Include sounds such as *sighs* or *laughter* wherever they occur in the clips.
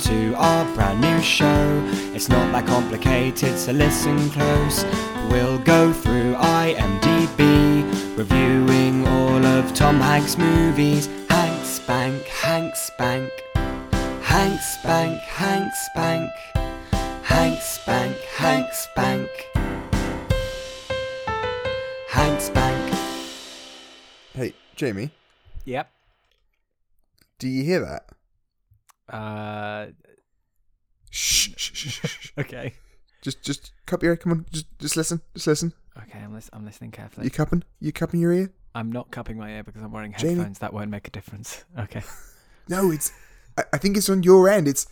to our brand new show. It's not that complicated, so listen close. We'll go through IMDb, reviewing all of Tom Hanks' movies. Hank Spank, Hank Spank, Hank Spank, Hank Spank, Hank Spank, Hank Spank, Hank Spank. Hey, Jamie, Yep. do you hear that? Uh, Shh, shh, shh, shh, shh. okay. Just, just cup your ear. Come on, just, just listen. Just listen. Okay, I'm, lis- I'm listening carefully. You cupping? You cupping your ear? I'm not cupping my ear because I'm wearing Jamie? headphones. That won't make a difference. *laughs* Okay. No, it's. I, I think it's on your end. It's.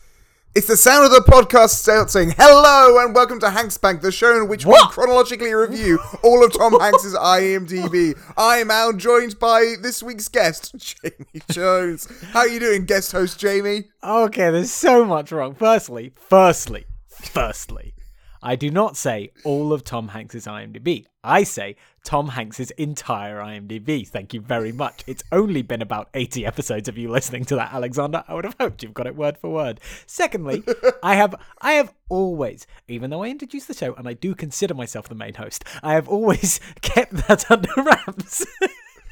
It's the sound of the podcast saying hello and welcome to Hanks Bank, the show in which What? we chronologically review all of Tom Hanks's *laughs* IMDb. I'm now joined by this week's guest, *laughs* Jamie Jones. How are you doing, guest host Jamie? Okay, there's so much wrong. Firstly, firstly, firstly, I do not say all of Tom Hanks's IMDb. I say Tom Hanks's entire IMDb. Thank you very much. It's only been about 80 episodes of you listening to that, Alexander. I would have hoped you've got it word for word. Secondly, I have I have always, even though I introduced the show and I do consider myself the main host, I have always *laughs* kept that under wraps.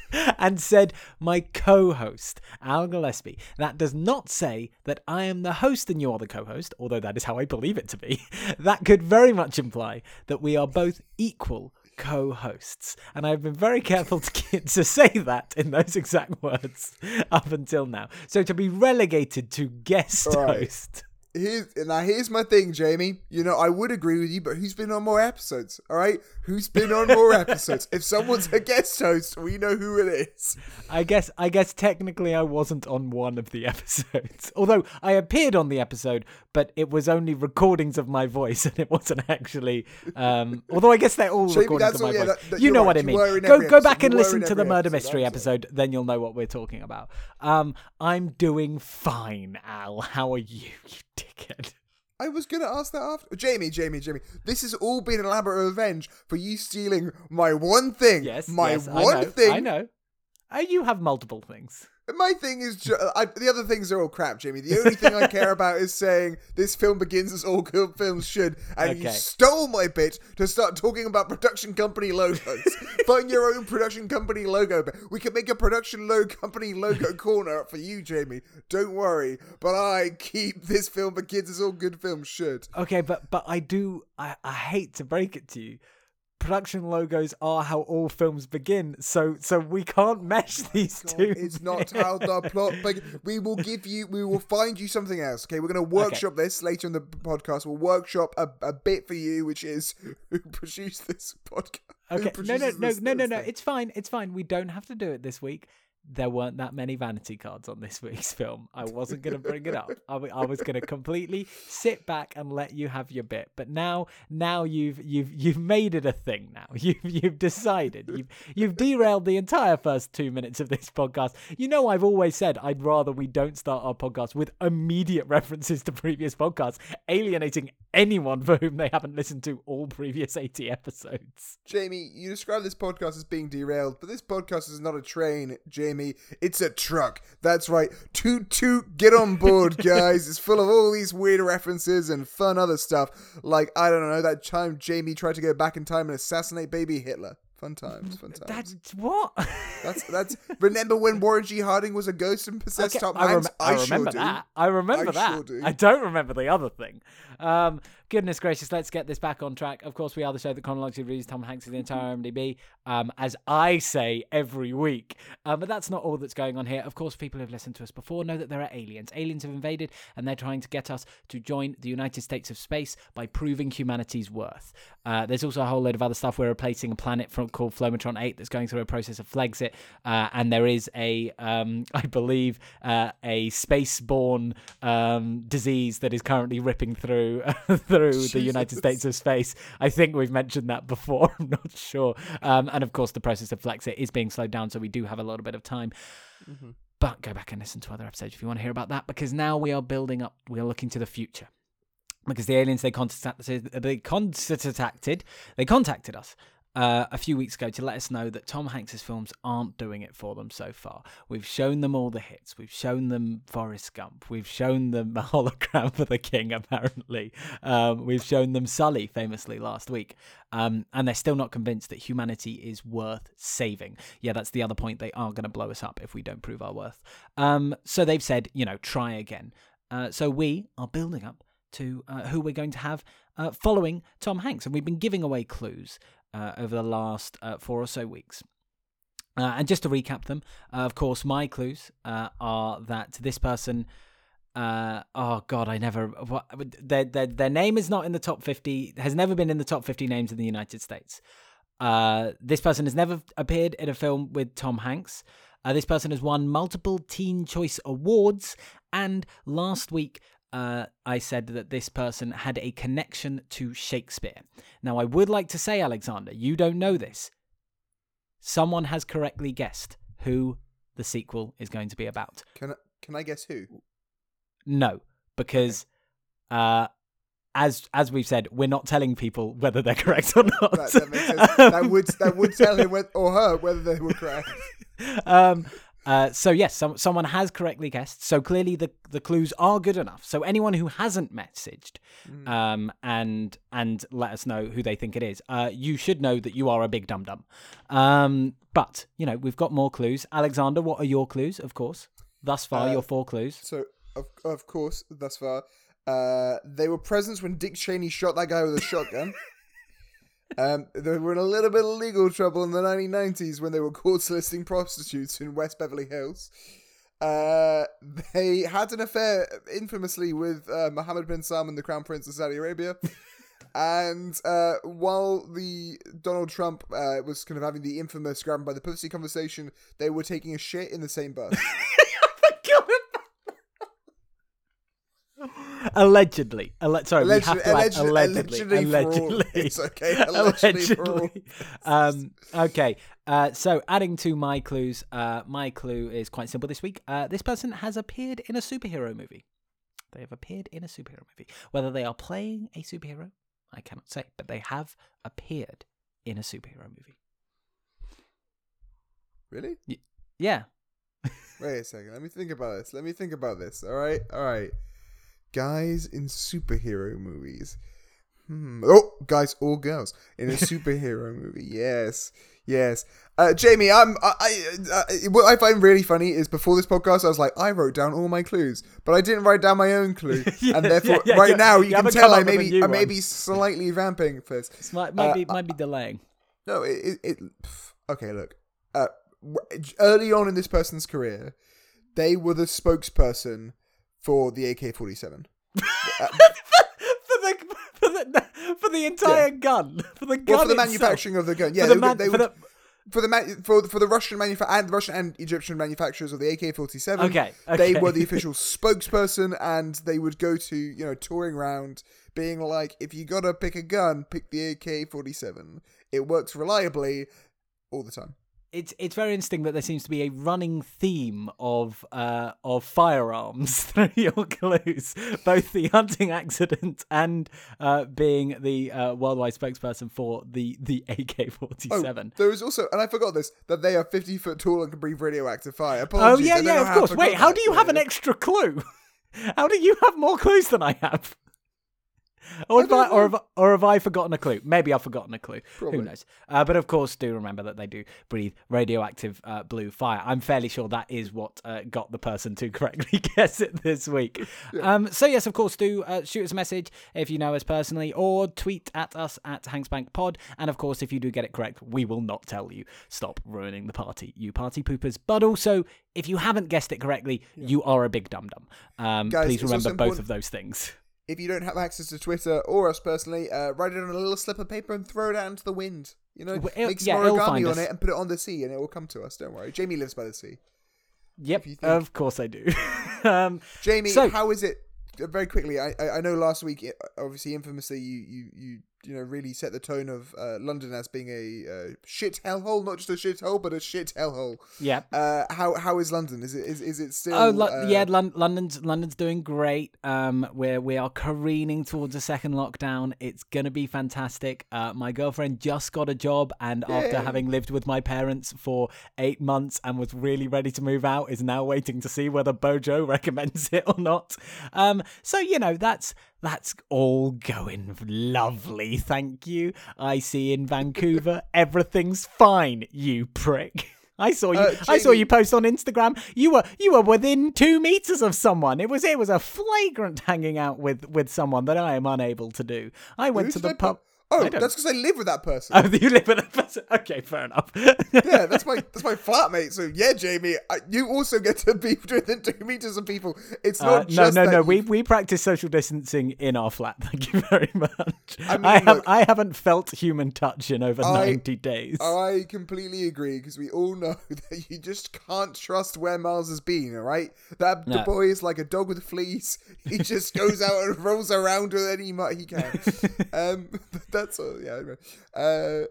*laughs* and said my co-host Al Gillespie. That does not say that I am the host and you're the co-host, although that is how I believe it to be. *laughs* That could very much imply that we are both equal co-hosts, and I've been very careful to to say that in those exact words *laughs* up until now. So to be relegated to guest right. host. Here's, now here's my thing, Jamie. You know, I would agree with you, but who's been on more episodes? All right, who's been on more *laughs* episodes? If someone's a guest host, we know who it is. I guess I guess technically I wasn't on one of the *laughs* episodes. Although I appeared on the episode, but it was only recordings of my voice *laughs* and it wasn't actually um although I guess they're all Jamie, recordings of my all- yeah, voice. that- that- you know right, what I mean. Go go back and listen to the murder episode, mystery episode, then you'll know what we're talking about. Um I'm doing fine, Al. How are you, you dickhead? I was gonna ask that after. Jamie, Jamie, Jamie. This has all been an elaborate revenge for you stealing my one thing. Yes, my yes, one I know, thing. I know. Uh, you have multiple things. My thing is, ju- I, the other things are all crap, Jamie. The only thing I care about is saying this film begins as all good films should, and you Okay. stole my bit to start talking about production company logos. *laughs* Find your own production company logo. bit. We can make a production low company logo *laughs* corner for you, Jamie. Don't worry. But I keep this film begins as all good films should. Okay, but but I do I, I hate to break it to you. Production logos are how all films begin, so so we can't mesh these God, two. It's not how the *laughs* plot. But we will give you. We will find you something else. Okay, we're going to workshop this later in the podcast. We'll workshop a, a bit for you, which is *laughs* who produced this podcast. Okay, no, no, no, this- no, no, no. It's fine. It's fine. We don't have to do it this week. There weren't that many vanity cards on this *laughs* week's film. I wasn't going to bring it up. I, was going to completely sit back and let you have your bit. But now, now you've you've you've made it a thing. Now *laughs* you've you've decided. You've you've derailed the entire first two minutes of this podcast. You know, I've always said I'd rather we don't start our podcast with immediate references to previous podcasts, alienating anyone for whom they haven't listened to all previous eighty episodes. Jamie, you describe this podcast as being derailed, but this podcast is not a train, Jamie. It's a truck. That's right. Toot toot, get on board, *laughs* guys. it's full of all these weird references and fun other stuff. Like, I don't know, that time Jamie tried to go back in time and assassinate baby Hitler. Fun times, fun times. That's what? That's that's. Remember when Warren G. Harding was a ghost and possessed Okay, Tom I, rem- I remember sure that. I remember I that. sure do. I don't remember the other thing. Um, goodness gracious, let's get this back on track. Of course, we are the show that chronologically reviews Tom Hanks the entire IMDb, um, as I say every week. Um, but that's not all that's going on here. Of course, people who've listened to us before know that there are aliens. Aliens have invaded, and they're trying to get us to join the United States of Space by proving humanity's worth. Uh, there's also a whole load of other stuff. We're replacing a planet from, called Flomatron 8 that's going through a process of Flexit, uh, and there is a, um, *laughs* I believe, uh, a space-borne um, disease that is currently ripping through *laughs* through *laughs* the United States of space. I think we've mentioned that before. *laughs* I'm not sure. Um, and of course, the process of Flexit is being slowed down, so we do have a little bit of time. But go back and listen to other episodes if you want to hear about that, because now we are building up. We are looking to the future because the aliens they contacted they contacted they contacted us uh, a few weeks ago to let us know that Tom Hanks's films aren't doing it for them so far. We've shown them all the hits. We've shown them Forrest Gump. We've shown them *laughs* the hologram for the king, *laughs* apparently. Um, we've shown them Sully, famously, last week. Um, and they're still not convinced that humanity is worth saving. Yeah, that's the other point. They are going to blow us up if we don't prove our worth. Um, so they've said, you know, try again. Uh, so we are building up to uh, who we're going to have uh, following Tom Hanks. And we've been giving away clues uh, over the last uh, four or so weeks. Uh, and just to recap them, uh, of course, my clues uh, are that this person. Uh, oh God, I never. What, their, their their name is not in the top fifty. Has never been in the top fifty names in the United States. this person has never appeared in a film with Tom Hanks. this person has won multiple Teen Choice Awards, and last week uh, I said that this person had a connection to Shakespeare. Now, I would like to say, Alexander, you don't know this. Someone has correctly guessed who the sequel is going to be about. Can I, can I guess who? No, because uh, as as we've said, we're not telling people whether they're correct or not. That, that, makes sense. that would that would tell him whether, or her whether they were correct. *laughs* um, uh, so yes, some, someone has correctly guessed. So clearly the the clues are good enough. So anyone who hasn't messaged Mm. um, and and let us know who they think it is, uh, you should know that you are a big dum dum. Um, but you know we've got more clues. Alexander, what are your clues? Of course, thus far Uh, your four clues. So of of course, thus far, uh, they were presents when Dick Cheney shot that guy with a shotgun. *laughs* Um, they were in a little bit of legal trouble in the 1990s when they were caught *laughs* soliciting prostitutes in West Beverly Hills. Uh, they had an affair infamously with uh, Mohammed bin Salman, the Crown Prince of Saudi Arabia. *laughs* and uh, while the Donald Trump uh, was kind of having the infamous grab by the pussy conversation, they were taking a shit in the same bus. *laughs* Allegedly, Alle- sorry, we have to add allegedly, allegedly allegedly, It's okay, *laughs* allegedly *laughs* um, okay, uh, so adding to my clues, uh, my clue is quite simple this week. Uh, this person has appeared in a superhero movie. They have appeared in a superhero movie. Whether they are playing a superhero, I cannot say, but they have appeared in a superhero movie. Really? Yeah, Wait a second. Let me think about this. Let me think about this. All right. All right. Guys in superhero movies. Hmm. Oh, guys or girls in a *laughs* superhero movie. Yes. Yes. Uh, Jamie, I'm. I, I, uh, what I find really funny is before this podcast, I was like, I wrote down all my clues, but I didn't write down my own clue, *laughs* Yeah, and therefore, yeah, yeah, right now, you you, can tell I up with may be, I may be slightly vamping for this. this might, might Uh, be might be delaying. No, it, it, it okay. Look, uh, early on in this person's career, they were the spokesperson for the AK forty seven. *laughs* Uh, for the for the for the entire gun *laughs* for the gun Well, for the itself. manufacturing of the gun, yeah, for the, man, for would, the for the man, for for the Russian manufa- and Russian and Egyptian manufacturers of the AK forty seven. Okay, they were the *laughs* official spokesperson, and they would go to you know touring around, being like, if you gotta pick a gun, pick the AK forty seven. It works reliably all the time. It's it's very interesting that there seems to be a running theme of uh, of firearms *laughs* through your clues, both the hunting accident and uh, being the uh, worldwide spokesperson for the the AK forty Oh, seven. there is also, and I forgot this, that they are 50 foot tall and can breathe radioactive fire. Oh Apologies, I yeah, yeah, of course. Wait, how do you have an extra clue? *laughs* How do you have more clues than I have? Or have, I, or, have, or have I forgotten a clue? Maybe I've forgotten a clue. Probably. Who knows? Uh, but of course, do remember that they do breathe radioactive uh, blue fire. I'm fairly sure that is what uh, got the person to *laughs* correctly *laughs* guess it this week. *laughs* Um, so, yes, of course, do uh, shoot us a message if you know us personally or tweet at us at HanksBankPod. And of course, if you do get it correct, we will not tell you. Stop ruining the party, you party poopers. But also, if you haven't guessed it correctly, you are a big dum dum. Um, please remember both of those things. If you don't have access to Twitter or us personally, uh, write it on a little slip of paper and throw it out into the wind. You know, Well, make some yeah, origami on it and put it on the sea, and it will come to us. Don't worry. Jamie lives by the sea. Yep, of course I do. *laughs* um, Jamie, So- how is it? Very quickly, I, I know last week, obviously infamously, you you you you know really set the tone of uh, London as being a uh, shit hellhole, not just a shithole, but a shit hellhole. Yeah. Uh, how how is London? Is it is, is it still? Oh, Lo- uh, yeah, Lon- London's London's doing great. Um, we're we are careening towards a second lockdown. It's gonna be fantastic. Uh, my girlfriend just got a job, and after having lived with my parents for eight months and was really ready to move out, is now waiting to see whether Bojo *laughs* recommends it or not. Um, so you know that's that's all going lovely. Thank you. I see in Vancouver *laughs* everything's fine. You prick. I saw you. Uh, I saw you post on Instagram. You were you were within two meters of someone. It was it was a flagrant hanging out with with someone that I am unable to do. I went who to the pub. Oh, that's because I live with that person. Oh, *laughs* you live with a person. Okay, fair enough. *laughs* yeah, that's my *laughs* that's my flatmate. So yeah, Jamie, I, you also get to be within two meters of people. It's Uh, not no, just no, that no. you- We we practice social distancing in our flat. Thank you very much. I, mean, have look- I haven't felt human touch in over I- ninety days. I completely agree because we all know that you just can't trust where Miles has been. All right, that the No. boy is like a dog with fleas. He just goes out and rolls around with any mutt he can. um, that's all. Yeah. Uh,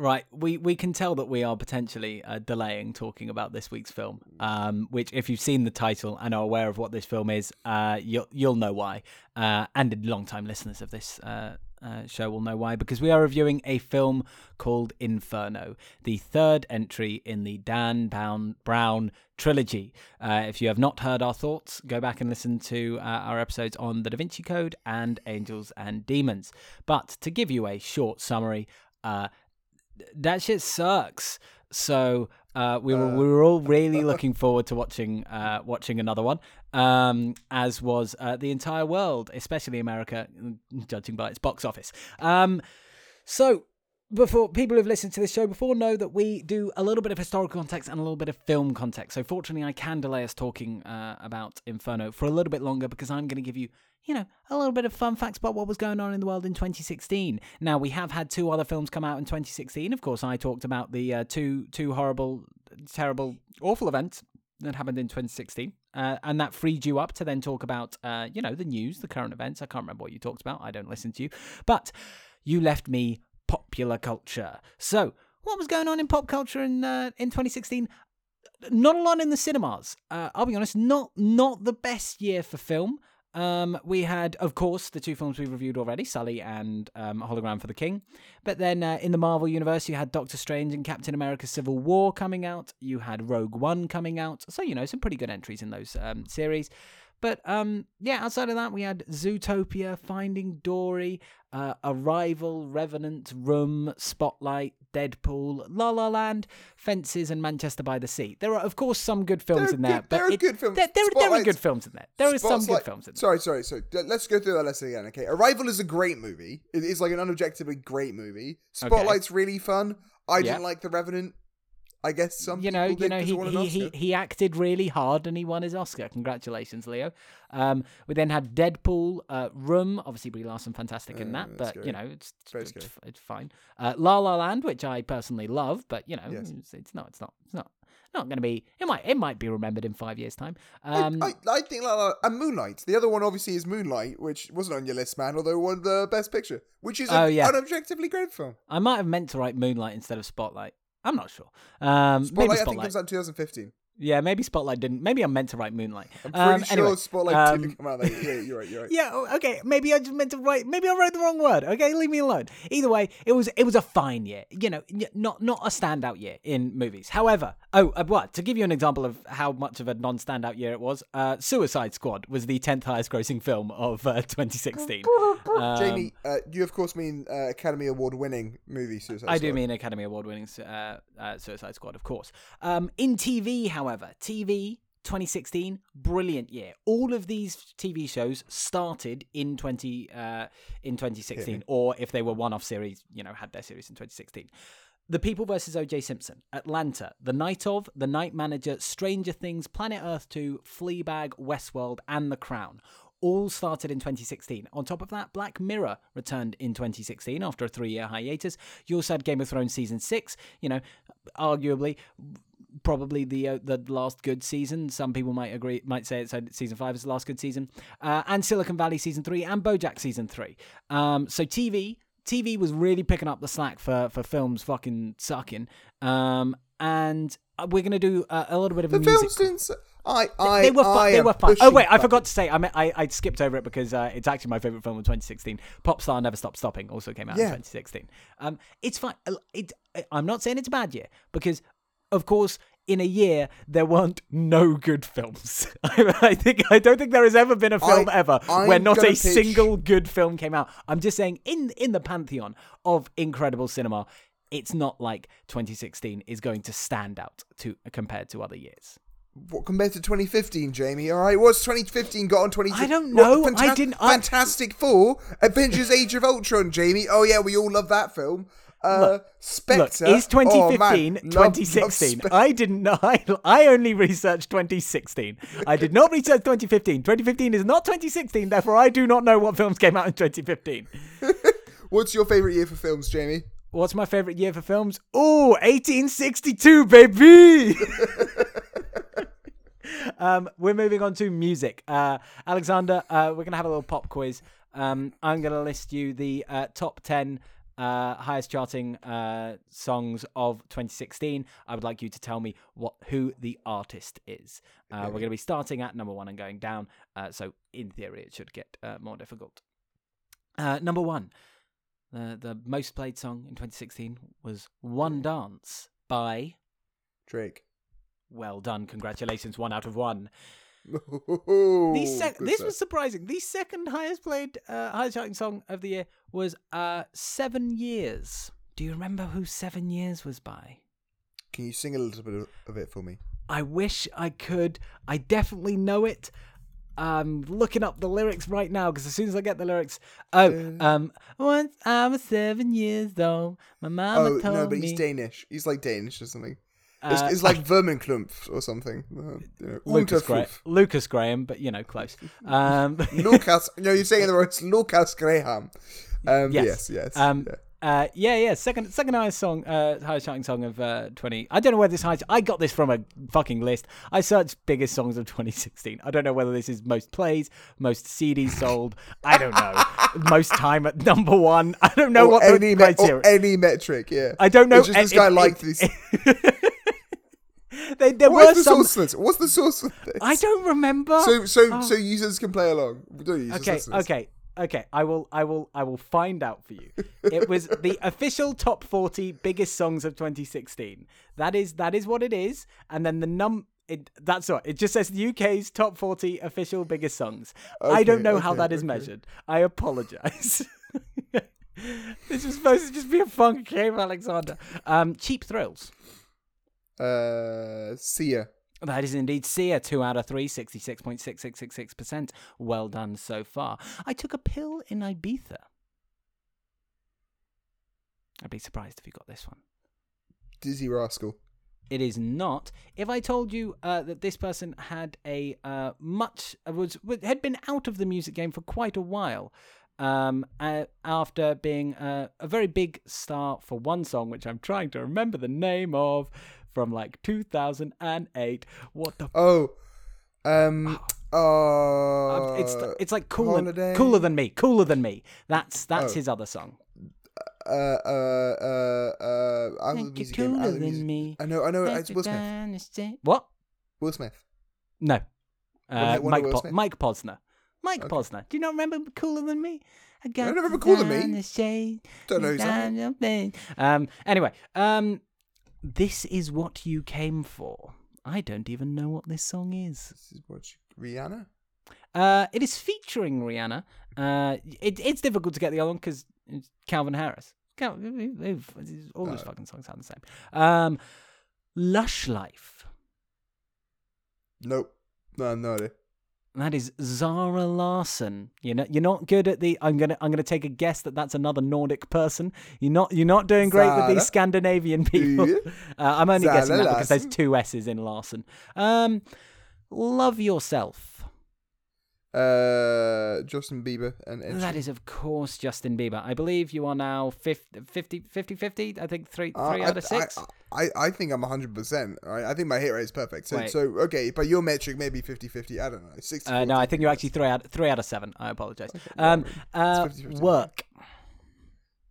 Right, we, we can tell that we are potentially uh, delaying talking about this week's film. Um, which, if you've seen the title and are aware of what this film is, uh, you'll you'll know why. Uh, and long-time listeners of this uh, show will know why, because we are reviewing a film called Inferno, the third entry in the Dan Brown Brown trilogy. Uh, if you have not heard our thoughts, go back and listen to uh, our episodes on the Da Vinci Code and Angels and Demons. But to give you a short summary. Uh, that shit sucks. So uh, we were we were all really *laughs* looking forward to watching uh, watching another one, um, as was uh, the entire world, especially America, judging by its box office. Um, so before people who've listened to this show before know that we do a little bit of historical context and a little bit of film context. So fortunately, I can delay us talking uh, about Inferno for a little bit longer because I'm going to give you, you know, a little bit of fun facts about what was going on in the world in 2016. Now we have had two other films come out in 2016. Of course, I talked about the uh, two two horrible, terrible, awful events that happened in 2016. Uh, and that freed you up to then talk about, uh, you know, the news, the current events. I can't remember what you talked about. I don't listen to you. But you left me popular culture. So, what was going on in pop culture in uh, in 2016? Not a lot in the cinemas. Uh, I'll be honest, not not the best year for film. Um, we had, of course, the two films we reviewed already, Sully and um, Hologram for the King. But then uh, in the Marvel universe, you had Doctor Strange and Captain America: Civil War coming out. You had Rogue One coming out. So you know some pretty good entries in those um, series. But um, yeah, outside of that, we had Zootopia, Finding Dory, uh, Arrival, Revenant, Room, Spotlight, Deadpool, La La Land, Fences, and Manchester by the Sea. There are, of course, some good films in there. there are good films. There, there, there are good films in there. There are some good films in there. Sorry, sorry. So uh, let's go through that lesson again. Okay, Arrival is a great movie. It is like an unobjectively great movie. Spotlight's really fun. I Yeah. didn't like The Revenant. I guess some you know, you know, he, an he, he, he acted really hard and he won his Oscar. Congratulations, Leo. Um, we then had Deadpool, uh, Room, obviously Brie Larson, fantastic in Uh, that, but scary. you know, it's it's, it's, it's fine. Uh, La La Land, which I personally love, but you know, Yes. it's, it's not, it's not, it's not, not going to be. It might, it might be remembered in five years' time. I- Um, I, I think La La and Moonlight. The other one obviously is Moonlight, which wasn't on your list, man. Although won the Best Picture, which is Oh, an yeah. unobjectively great film. I might have meant to write Moonlight instead of Spotlight. I'm not sure. Um, Spotlight, maybe I think Spotlight. comes out in 2015. Yeah, maybe Spotlight didn't. Maybe I meant to write Moonlight. I'm pretty Um, sure anyway, Spotlight um, didn't come out. That year. Yeah, you're right. You're *laughs* right. Yeah, oh, okay. Maybe I just meant to write. Maybe I wrote the wrong word. Okay, leave me alone. Either way, it was it was a fine year. You know, not not a standout year in movies. However, oh, uh, what to give you an example of how much of a non-standout year it was? Uh, Suicide Squad was the tenth highest-grossing film of uh, 2016. *laughs* Um, Jamie, uh, you of course mean uh, Academy Award winning movie Suicide Squad. I do mean Academy Award winning uh, uh, Suicide Squad, of course. Um, in TV, however, TV 2016, brilliant year. All of these TV shows started in 20 uh, in 2016, or if they were one-off series, you know, had their series in 2016. The People vs. O.J. Simpson, Atlanta, The Night of, The Night Manager, Stranger Things, Planet Earth 2, Fleabag, Westworld, and The Crown all started in 2016. On top of that, Black Mirror returned in 2016 after a three year hiatus. You also had Game of Thrones season six, you know, arguably. Probably the uh, the last good season. Some people might agree, might say it's uh, season five is the last good season, uh, and Silicon Valley season three and BoJack season three. Um, so TV TV was really picking up the slack for for films fucking sucking. Um, and we're gonna do uh, a little bit of The music. films I, I, they were fun. I They were fun. Oh wait, I forgot to say. I, mean, I I skipped over it because uh, it's actually my favorite film of 2016. Popstar Never Stop Stopping also came out in 2016. Um, it's fine. It. I'm not saying it's a bad year because, of course, in a year there weren't no good films. *laughs* I, I think I don't think there has ever been a film I- ever I'm where not a pitch- single good film came out. I'm just saying in in the pantheon of incredible cinema. It's not like 2016 is going to stand out to compared to other years. What compared to 2015, Jamie? All right, what's 2015 got on 20? I don't what, know. Fanta- I didn't- I- Fantastic Four, Avengers: Age of Ultron, Jamie. Oh yeah, we all love that film. Uh, Look, Spectre. Look, is Oh, 2015 man. Love- love 2016? Spec- I didn't know. *laughs* I, I only researched 2016. I did not research 2015. 2015 is not 2016, therefore I do not know what films came out in 2015. *laughs* What's your favorite year for films, Jamie? What's my favorite year for films? Oh, 1862, baby! *laughs* um, we're moving on to music. Uh, Alexander, uh, we're going to have a little pop quiz. Um, I'm going to list you the uh, top 10 uh, highest charting uh, songs of 2016. I would like you to tell me what who the artist is. Uh, we're going to be starting at number one and going down. Uh, so, in theory, it should get uh, more difficult. Uh, number one. The the most played song in 2016 was "One Dance" by. Drake. Well done, congratulations, one out of one. The The sec- this was surprising. The second highest played, uh, highest charting song of the year was uh, Seven Years. Do you remember who Seven Years was by? Can you sing a little bit of- it for me? I wish I could. I definitely know it. I'm looking up the lyrics right now because as soon as I get the lyrics, oh, um, once I was seven years old, my mama oh told no, but me. he's Danish. He's like Danish or something. It's, Uh, it's like Verminklumpf or something. Uh, you know, Lucas, Gra- Lukas Graham, but you know, close. Um, *laughs* Lucas. No, you're saying the. It's Lukas Graham. Um, Yes. yes, yes. um, yeah. uh, yeah, yeah. Second, second highest song, uh, highest charting song of uh, twenty. I don't know where this highest. I got this from a fucking list. I searched biggest songs of 2016. I don't know whether this is most plays, most CDs sold. I don't know. *laughs* most time at number one. I don't know or what any the me- criteria. or any metric. Yeah. I don't know. It's just this guy it- liked it- this. They, there What's were the some. source? What's the source this? I don't remember. So, so, Oh. so users can play along. Don't you? Okay okay okay i will i will i will find out for you it was *laughs* the official top 40 biggest songs of 2016 that is that is what it is and then the num it, that's what it just says the uk's top 40 official biggest songs i don't Okay, know how that is okay. measured i apologize *laughs* this was supposed to just be a fun game alexander um cheap thrills Uh, Sia. That is indeed Sia, 2 out of 3, 66.6666%. Well done so far. I took a pill in Ibiza. I'd be surprised if you got this one. Dizzee Rascal. It is not. If I told you uh, that this person had a uh, much uh, was had been out of the music game for quite a while, um, uh, after being uh, a very big star for one song, which I'm trying to remember the name of, from like 2008. What the Oh, um, uh, it's it's like cooler Holiday. cooler than me, cooler than me. That's that's Oh. his other song. uh, uh, uh, uh, the Think you're game, out cooler than me. I know, I know. It's Will Smith. What? Will Smith. No. Uh, Mike Will po- Smith? Mike Posner. Mike Posner. Do you not remember Cooler Than Me? Again, I got don't remember Cooler Than Me. shade, Don't know who's that. down your pain. Um. Anyway. Um. This is what you came for. I don't even know what this song is. This is what you- Rihanna. Uh, it is featuring Rihanna. Uh, it, it's difficult to get the other one because it's Calvin Harris. Cal- all those Oh. fucking songs sound the same. Um, Lush Life. Nope. No, no idea. That is Zara Larsson. You know, you're not good at the. I'm gonna. I'm gonna take a guess that that's another Nordic person. You're not. You're not doing great with these Scandinavian people. *laughs* Uh, I'm only Zara guessing that because there's two S's in Larsson. Um, love yourself. Uh, Justin Bieber and Ed That Sheeran. is, of course, Justin Bieber. I believe you are now 50 50 50, 50 I think three Uh, three I- out of six. I, I, I think I'm 100%. Right? I think my hit rate is perfect. So, Wait. so okay, but your metric maybe 50 50. I don't know. 60 uh, no, I think you're actually three out three out of seven. I apologize. Um, uh, 50-50. work.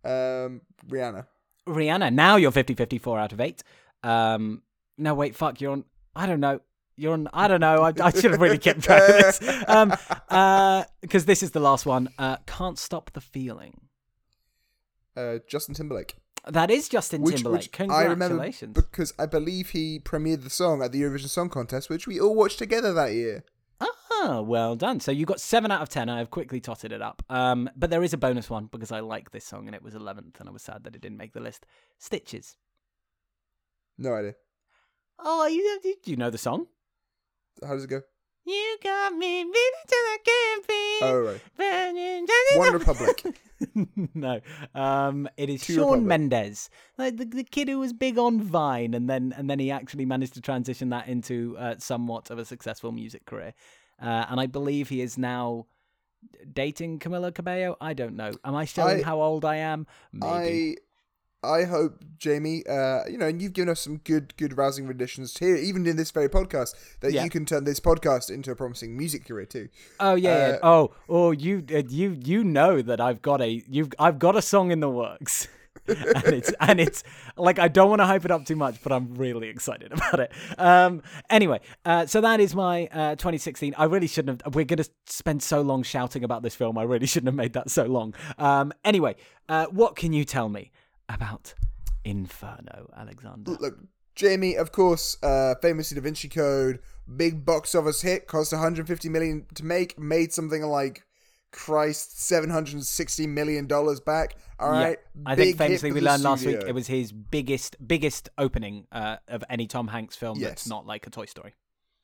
Um, Rihanna. Rihanna. Now you're 50 54 out of 8. Um, no, wait, fuck. You're on. I don't know. You're on. I don't know. I, I should have really kept track of this. *laughs* Um, uh, because this is the last one. Uh, can't stop the feeling. Uh, Justin Timberlake. That is Justin Which, Timberlake. which I remember Congratulations. because I believe he premiered the song at the Eurovision Song Contest, which we all watched together that year. Ah, well done. So you got seven out of ten. I have quickly totted it up. Um, but there is a bonus one because I like this song and it was eleventh, and I was sad that it didn't make the list. Stitches. No idea. Oh, you you know the song? How does it go? You got me beating till I can't breathe. Oh, right. burning- One Republic. *laughs* no, um, it is Two Shawn Republic. Mendes, like the, the kid who was big on Vine, and then and then he actually managed to transition that into uh, somewhat of a successful music career. Uh, and I believe he is now dating Camila Cabello. I don't know. Am I showing I- how old I am? Maybe. I hope Jamie, uh, you know, and you've given us some good, good rousing renditions here, even in this very podcast, that Yeah. you can turn this podcast into a promising music career too. Oh yeah. yeah. Uh, Oh oh you uh, you you know that I've got a you've I've got a song in the works. *laughs* and it's and it's like I don't want to hype it up too much, but I'm really excited *laughs* about it. Um, anyway, uh, so that is my uh, 2016. I really shouldn't have. We're gonna spend so long shouting about this film. I really shouldn't have made that so long. Um, anyway, uh, what can you tell me about Inferno, Alexander? Look, Jamie, of course, uh, famously Da Vinci Code, big box office hit, cost 150 million to make, made something like Christ, 760 million dollars back. All right. Yeah. I think famously we learned last week it was his biggest biggest opening uh, of any Tom Hanks film that's not like a Toy Story.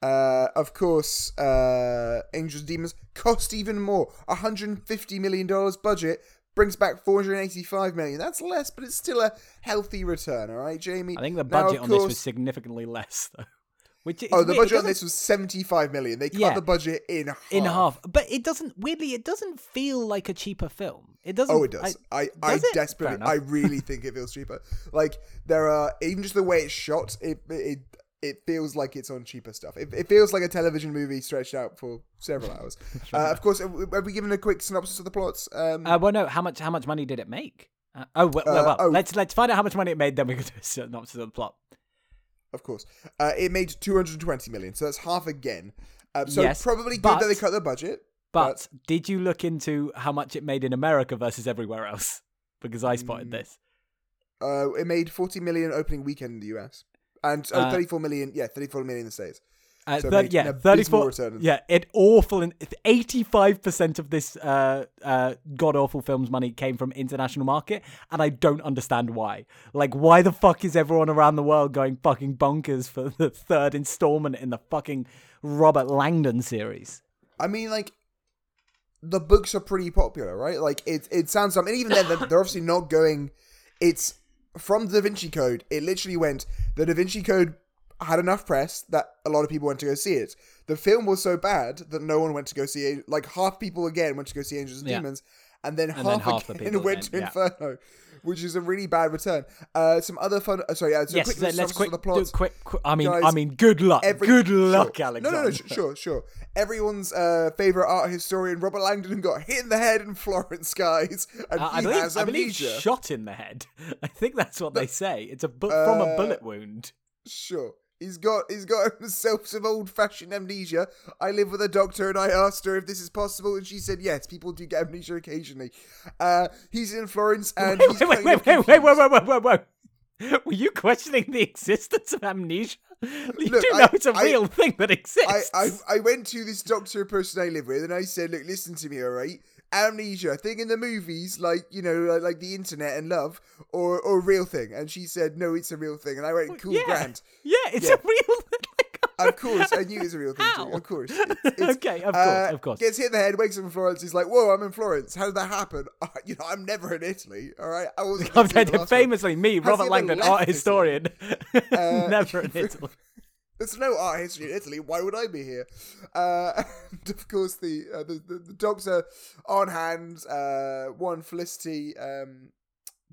Uh, of course, uh, Angels and Demons cost even more. 150 million dollars budget brings back 485 million. That's less, but it's still a healthy return. All right, Jamie. I think the budget of on this was significantly less though. Which is Oh, the weird. Budget on this was 75 million. They cut Yeah. the budget in half. in half, but it doesn't weirdly. It doesn't feel like a cheaper film. It doesn't. Oh, it does. I, I, it? desperately, I really think it feels cheaper. Like there are even just the way it's shot, it it it feels like it's on cheaper stuff. It, it feels like a television movie stretched out for several hours. *laughs* uh, of course, have we given a quick synopsis of the plots? Um, Uh, well, no. How much? How much money did it make? Uh, oh, well, well, Uh, well oh. let's let's find out how much money it made. Then we can *laughs* do a synopsis of the plot. of course, uh, it made 220 million, so that's half again. Uh, so Yes, probably good but- that they cut the budget. But did you look into how much it made in America versus everywhere else? *laughs* Because I spotted Mm, this. Uh, it made 40 million opening weekend in the US, and oh, Uh, 34 million. Yeah, 34 million in the states. Uh, So thir- making yeah, a thirty-four. return. Yeah, it awful and eighty-five percent of this uh, uh, god awful film's money came from international market, and I don't understand why. Like, why the fuck is everyone around the world going fucking bonkers for the third installment in the fucking Robert Langdon series? I mean, like the books are pretty popular, right? Like it it sounds. I mean, even then, they're, they're obviously not going. It's from the Da Vinci Code. It literally went. The Da Vinci Code had enough press that a lot of people went to go see it. The film was so bad that no one went to go see it. Like half people again went to go see Angels and Yeah. Demons, and then And half, then half the again people *laughs* went to yeah. Inferno. Which is a really bad return. Uh, some other fun. Uh, sorry, yeah. So yes, quick so let's quick, the plot. quick, quick. I mean, I mean, good luck, Every- good sure. luck, No, Alexander. no, no, sh- sure, sure. Everyone's uh, favorite art historian, Robert Langdon, got hit in the head in Florence, guys, and Uh, he I believe, has I believe shot in the head. *laughs* I think that's what they say. It's a bu- from a Uh, bullet wound. Sure. He's got he's got *laughs* himself some old fashioned amnesia. I live with a doctor and I asked her if this is possible and she said yes, people do get amnesia occasionally. Uh he's in Florence *laughs* and Wait, he's wait, wait, wait, wait, wait, wait, wait, wait, wait. Were you questioning the *laughs* existence of amnesia? You Look, do I- know it's a I- real thing that I, exists. I I went to this doctor person I live with and I said, Look, listen to me, alright? Amnesia, thing in the movies, like, you know, like, like the internet and love, or or a real thing. And she said, No, it's a real thing. And I went, Cool, yeah, grand. yeah, it's Yeah. a real thing. *laughs* Of course, I knew it was a real thing too. Of course. *laughs* It's- it's- okay, of course, Uh, of course. Gets hit in the head, wakes up in Florence. He's like, "Whoa, I'm in Florence. How did that happen? *laughs* Uh, you know, I'm never in Italy. All right, I. I'm Italy the one. famously, me, Has Robert Langdon, art historian, Uh, never in Italy. There's no art history in Italy. Why would I be here? Uh, *laughs* and of course, the, uh, the, the the dogs are on hand. Uh, one Felicity um,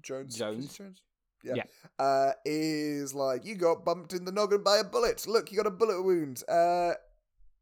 Jones. Jones. Jones. Yeah. Yeah. Uh, is like you got bumped in the noggin by a bullet. Look, you got a bullet wound. Uh,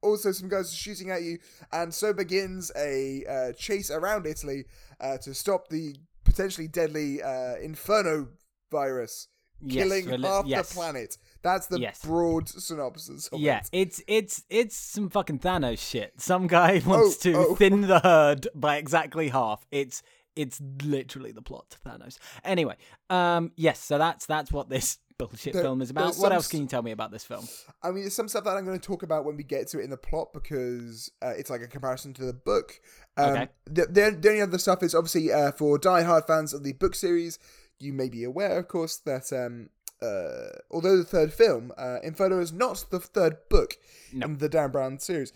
also, some guys are shooting at you, and so begins a uh, chase around Italy uh, to stop the potentially deadly uh, inferno virus Yes, killing half yes. the planet. That's the Yes. broad synopsis of Yeah, it. it's it's it's some fucking Thanos shit. Some guy *laughs* wants to oh. thin the herd by exactly half. It's it's literally the plot to Thanos. Anyway, um, yes, so that's that's what this *laughs* bullshit There- film is about. What else can you tell me about this film? I mean, there's some stuff that I'm going to talk about when we get to it in the plot because uh, it's like a comparison to the book. Um, Okay. The, the, the only other stuff is obviously uh, for die-hard fans of the book series, you may be aware, of course, that um, uh, although the third film, uh, Inferno is not the third book No. in the Dan Brown series,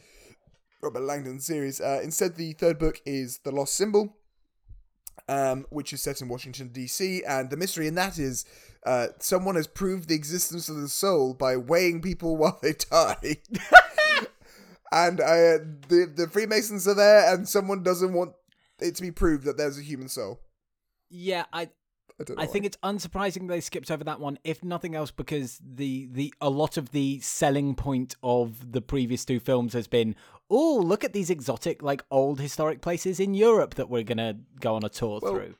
Robert Langdon series. Uh, instead, the third book is The Lost Symbol, um, which is set in Washington, D.C., and the mystery in that is uh, someone has proved the existence of the soul by weighing people *laughs* while they die. *laughs* and uh, the, the Freemasons are there, and someone doesn't want it to be proved that there's a human soul. Yeah, I I don't know. I think it's unsurprising they skipped over that one, if nothing else, because the the a lot of the selling point of the previous two films has been, oh, look at these exotic, like old historic places in Europe that we're gonna go on a tour Well, through.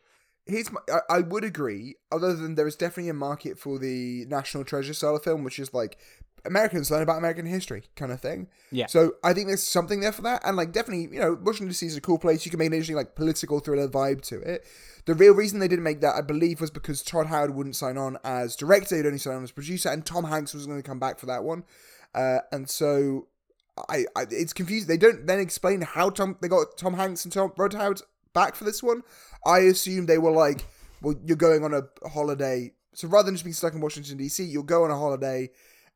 Here's my, I, I would agree, other than there is definitely a market for the National Treasure style of film, which is like Americans learn about American history kind of thing. Yeah. So I think there's something there for that, and like definitely, you know, Washington DC is a cool place. You can make an interesting like political thriller vibe to it. The real reason they didn't make that, I believe, was because Todd Howard wouldn't sign on as director; he'd only sign on as producer, and Tom Hanks was going to come back for that one. Uh, and so, I, I it's confusing. They don't then explain how Tom they got Tom Hanks and Tom Rod Howard back for this one. I assume they were like, well, you're going on a holiday, so rather than just being stuck in Washington D.C., you'll go on a holiday,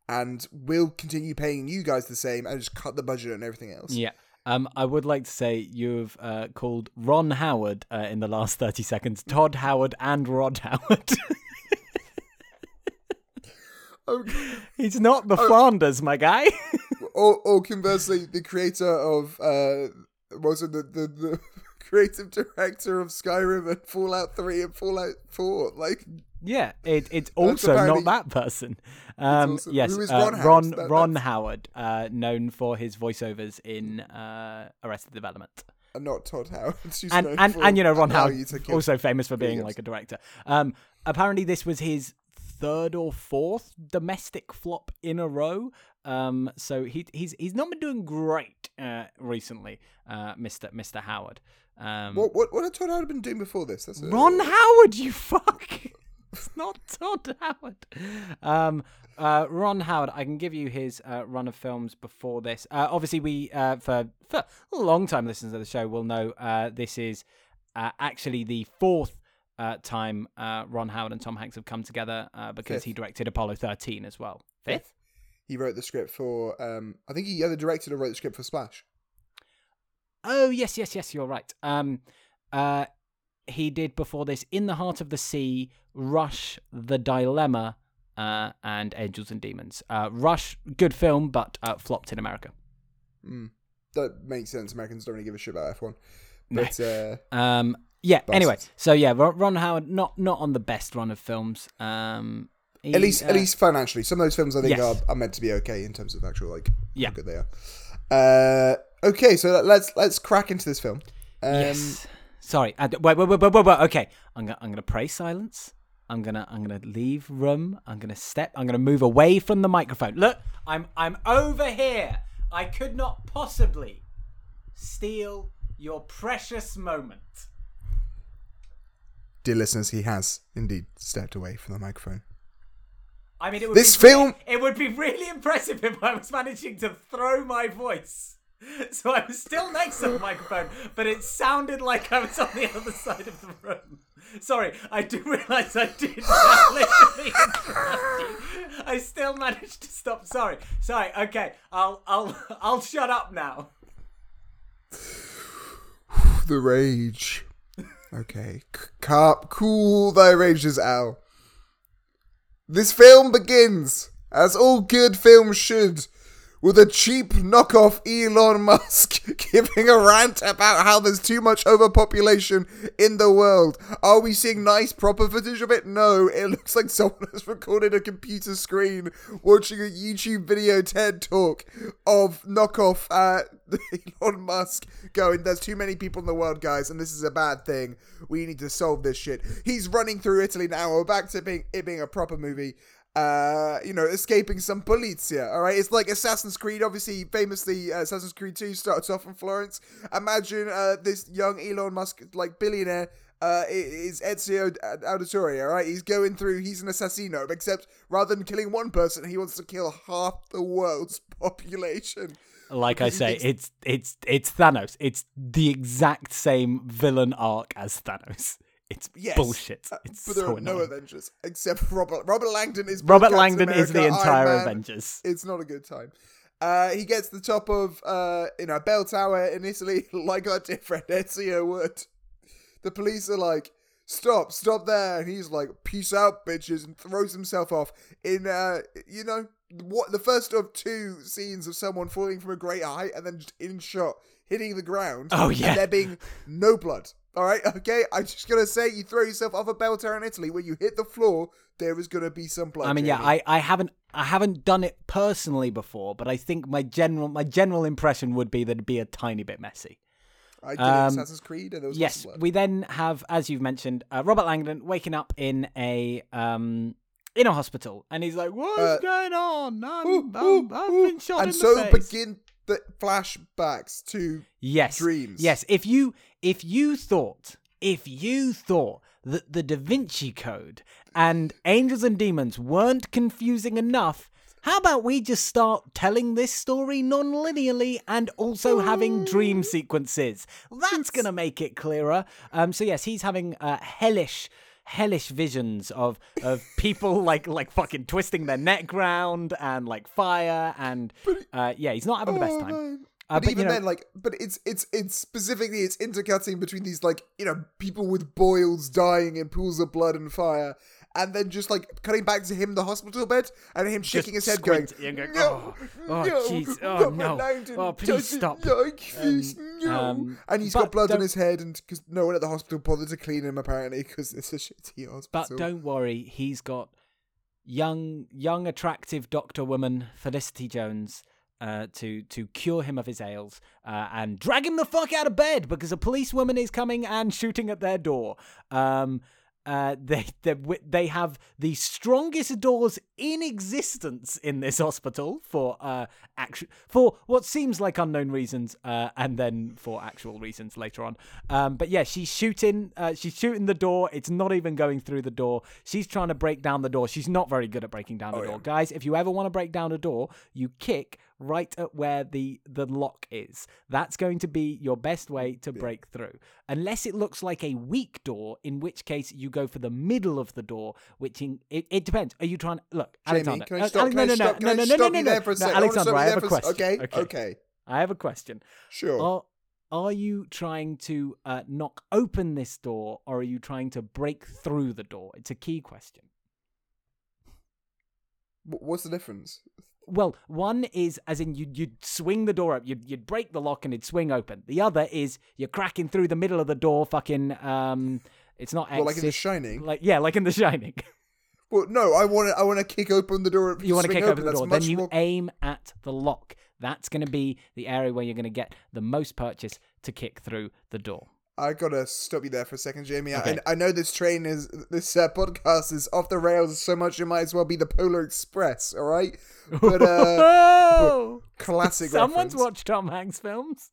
and we'll continue paying you guys the same, and just cut the budget and everything else. Yeah. Um, I would like to say you've uh, called Ron Howard uh, in the last 30 seconds Todd Howard and Rod Howard. *laughs* Okay. He's not the Flanders, my guy. *laughs* or, or conversely, the creator of uh, was it the, the the *laughs* creative director of Skyrim and Fallout Three and Fallout Four, like yeah, it, it's also not that person. *laughs* Um, also- yes, who is uh, Ron Howard? Ron, That- Ron Howard, uh, known for his voiceovers in uh, Arrested Development. and not Todd Howard. *laughs* and and, and you know Ron Howard also famous for being like a director. Um, apparently this was his third or fourth domestic flop in a row. Um, so he he's he's not been doing great uh, recently, uh, Mister Mister Howard. Um, What what what had Todd Howard been doing before this? Ron Howard, you fuck. *laughs* It's *laughs* not Todd Howard. Um, uh, Ron Howard. I can give you his uh, run of films before this. Uh, obviously, we uh, for for long time listeners of the show will know uh, this is uh, actually the fourth. Uh, time uh, Ron Howard and Tom Hanks have come together uh, because Fifth. he directed Apollo 13 as well. Fifth? He wrote the script for. Um, I think he either directed or wrote the script for Splash. Oh yes, yes, yes. You're right. Um, uh, he did before this In the Heart of the Sea, Rush, The Dilemma, uh, and Angels and Demons. Uh, Rush, good film, but uh, flopped in America. Mm. That makes sense. Americans don't really give a shit about F one. No. But uh, Um, yeah. Anyway, so yeah, Ron, Howard not not on the best run of films. Um, he, at least uh, at least financially, some of those films I think yes. are, are meant to be okay in terms of actual like Yeah. how good they are. Uh, okay, so let's let's crack into this film. Um, yes. Sorry. Uh, wait, wait, wait, wait, wait, wait. Okay, I'm gonna I'm gonna pray silence. I'm gonna I'm gonna leave room. I'm gonna step. I'm gonna move away from the microphone. Look, I'm I'm over here. I could not possibly steal your precious moment. Dear listeners, he has indeed stepped away from the microphone. I mean, it would This be film- It would be really impressive if I was managing to throw my voice. *laughs* So I was still next to the microphone, but it sounded like I was on the other side of the room. Sorry, I do realise I did *laughs* literally. I still managed to stop. Sorry, sorry. Okay, I'll I'll I'll shut up now. The rage. Okay, Carp, cool thy rages, Al. This film begins, as all good films should, with a cheap knockoff Elon Musk *laughs* giving a rant about how there's too much overpopulation in the world. Are we seeing nice, proper footage of it? No, it *laughs* looks like someone has recorded a computer screen watching a YouTube video TED talk of knockoff uh, *laughs* Elon Musk going, There's too many people in the world, guys, and this is a bad thing. We need to solve this shit. He's running through Italy now. We're back to being, it being a proper movie uh, you know, escaping some polizia. All right, it's like Assassin's Creed. Obviously, famously, uh, Assassin's Creed Two starts off in Florence. Imagine uh, this young Elon Musk, like billionaire, uh, is Ezio Auditore. All right, he's going through. He's an assassino, except rather than killing one person, he wants to kill half the world's *laughs* population. Like I say, it's it's it's Thanos. It's the exact same villain arc as Thanos. It's yes, bullshit. Uh, it's but there so are no Avengers except Robert. Robert Langdon is Robert Langdon America, is the entire Avengers. It's not a good time. Uh, he gets the top of uh, you know bell tower in Italy *laughs* like our dear friend Ezio would. The police are like, "Stop, stop there!" And he's like, "Peace out, bitches!" and throws himself off in uh, you know what the first of two scenes of someone falling from a great height and then just in shot hitting the ground. Oh yeah, and there being no blood. All right, okay. I'm just gonna say you throw yourself off a bell tower in Italy when you hit the floor, there is gonna be some blood. I mean, yeah, I, I haven't I haven't done it personally before, but I think my general my general impression would be that it'd be a tiny bit messy. I did um, Assassin's Creed, and there was yes. We then have, as you've mentioned, uh, Robert Langdon waking up in a um in a hospital, and he's like, "What's uh, going on? I'm, ooh, I'm, I've been shot and in so the face." begin the flashbacks to yes dreams. Yes, if you if you thought if you thought that the Da Vinci Code and Angels and Demons weren't confusing enough, how about we just start telling this story non linearly and also having dream sequences? That's going to make it clearer. Um, so, yes, he's having a hellish hellish visions of of *laughs* people like like fucking twisting their neck round and like fire and uh, yeah he's not having the best oh, time. uh, but, but, even you know, then, like, but it's it's it's specifically it's intercutting between these like you know people with boils dying in pools of blood and fire, and then just like cutting back to him in the hospital bed and him shaking his head, going, going, "No, oh, jeez, oh, oh no, oh please stop." Like this, um, no. Um, and he's got blood on his head, and because no one at the hospital bothered to clean him apparently because it's a shitty hospital. But don't worry, he's got young, young, attractive doctor woman Felicity Jones uh, to to cure him of his ails uh, and drag him the fuck out of bed because a policewoman is coming and shooting at their door. Um, uh, *laughs* they, they they have the strongest doors in existence in this hospital for uh action for what seems like unknown reasons uh and then for actual reasons later on. Um but yeah she's shooting uh she's shooting the door. It's not even going through the door. She's trying to break down the door. She's not very good at breaking down the oh, door. yeah. guys if you ever want to break down a door you kick right at where the the lock is. That's going to be your best way to break through. Unless it looks like a weak door, in which case you go for the middle of the door, which in, it, it depends. Are you trying to look, Jamie, Alexander? Can I stop, uh, no, no, no, no, no, no, no, no, no, no, Alexander, I have a question. Okay, okay, okay. I have a question. Sure. Are, are you trying to uh, knock open this door, or are you trying to break through the door? It's a key question. What's the difference? Well, one is as in you'd, you'd swing the door up, you'd, you'd break the lock and it'd swing open. The other is you're cracking through the middle of the door, fucking. Um, it's not well, like in The Shining. Like yeah, like in The Shining. *laughs* Well, no, I want to. I want to kick open the door. You want to kick open, open the door. Then you more... aim at the lock. That's going to be the area where you're going to get the most purchase to kick through the door. I gotta stop you there for a second, Jamie. Okay. I, I know this train is this uh, podcast is off the rails so much it might as well be the Polar Express. All right, but uh, *laughs* classic. Someone's reference. watched Tom Hanks films.